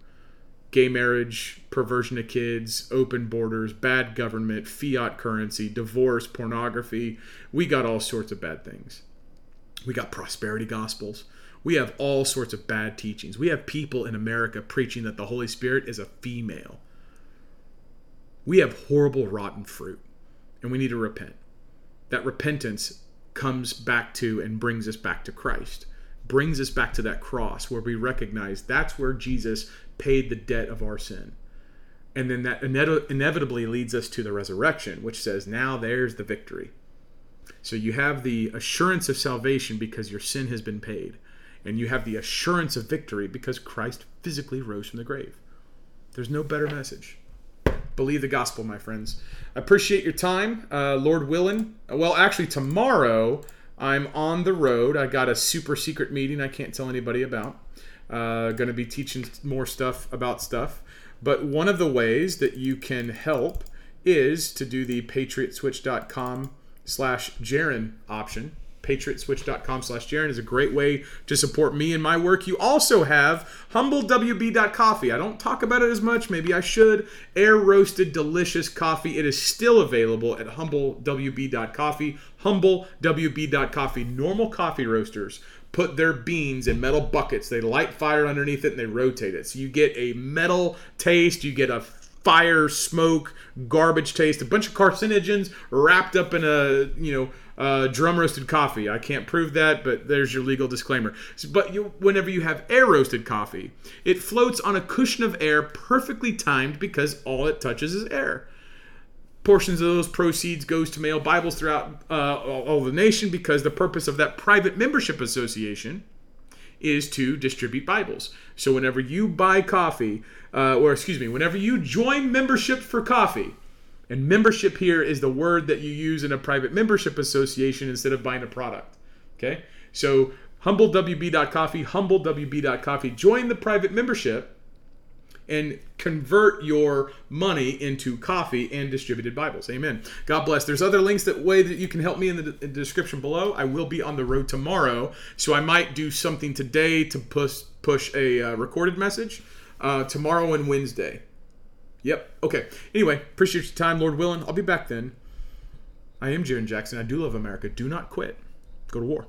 S1: Gay marriage, perversion of kids, open borders, bad government, fiat currency, divorce, pornography. We got all sorts of bad things. We got prosperity gospels. We have all sorts of bad teachings. We have people in America preaching that the Holy Spirit is a female. We have horrible, rotten fruit, and we need to repent. That repentance comes back to and brings us back to Christ, brings us back to that cross where we recognize that's where Jesus paid the debt of our sin. And then that inevitably leads us to the resurrection, which says, now there's the victory. So you have the assurance of salvation because your sin has been paid. And you have the assurance of victory because Christ physically rose from the grave. There's no better message. Believe the gospel, my friends. I appreciate your time. Uh, Lord willing. Well, actually, tomorrow I'm on the road. I got a super secret meeting I can't tell anybody about. Uh, going to be teaching more stuff about stuff. But one of the ways that you can help is to do the patriotswitch.com slash Jarrin option patriotswitch.com slash Jarrin is a great way to support me and my work. You also have humblewb.coffee. I don't talk about it as much. Maybe I should. Air roasted, delicious coffee. It is still available at humblewb.coffee. Humblewb.coffee. Normal coffee roasters put their beans in metal buckets. They light fire underneath it and they rotate it. So you get a metal taste. You get a fire, smoke, garbage taste, a bunch of carcinogens wrapped up in a, you know, uh, drum roasted coffee. I can't prove that, but there's your legal disclaimer. But you, whenever you have air roasted coffee, it floats on a cushion of air, perfectly timed because all it touches is air. Portions of those proceeds goes to mail Bibles throughout uh, all, the nation because the purpose of that private membership association is to distribute Bibles. So whenever you buy coffee, uh, or excuse me, whenever you join membership for coffee, and membership here is the word that you use in a private membership association instead of buying a product. Okay, so humblewb.coffee, humblewb.coffee. Join the private membership and convert your money into coffee and distributed Bibles. Amen. God bless. There's other links that way that you can help me in the, in the description below. I will be on the road tomorrow, so I might do something today to push push a uh, recorded message uh, tomorrow and Wednesday. Yep. Okay. Anyway, appreciate your time, Lord willing. I'll be back then. I am Jarrin Jackson. I do love America. Do not quit. Go to war.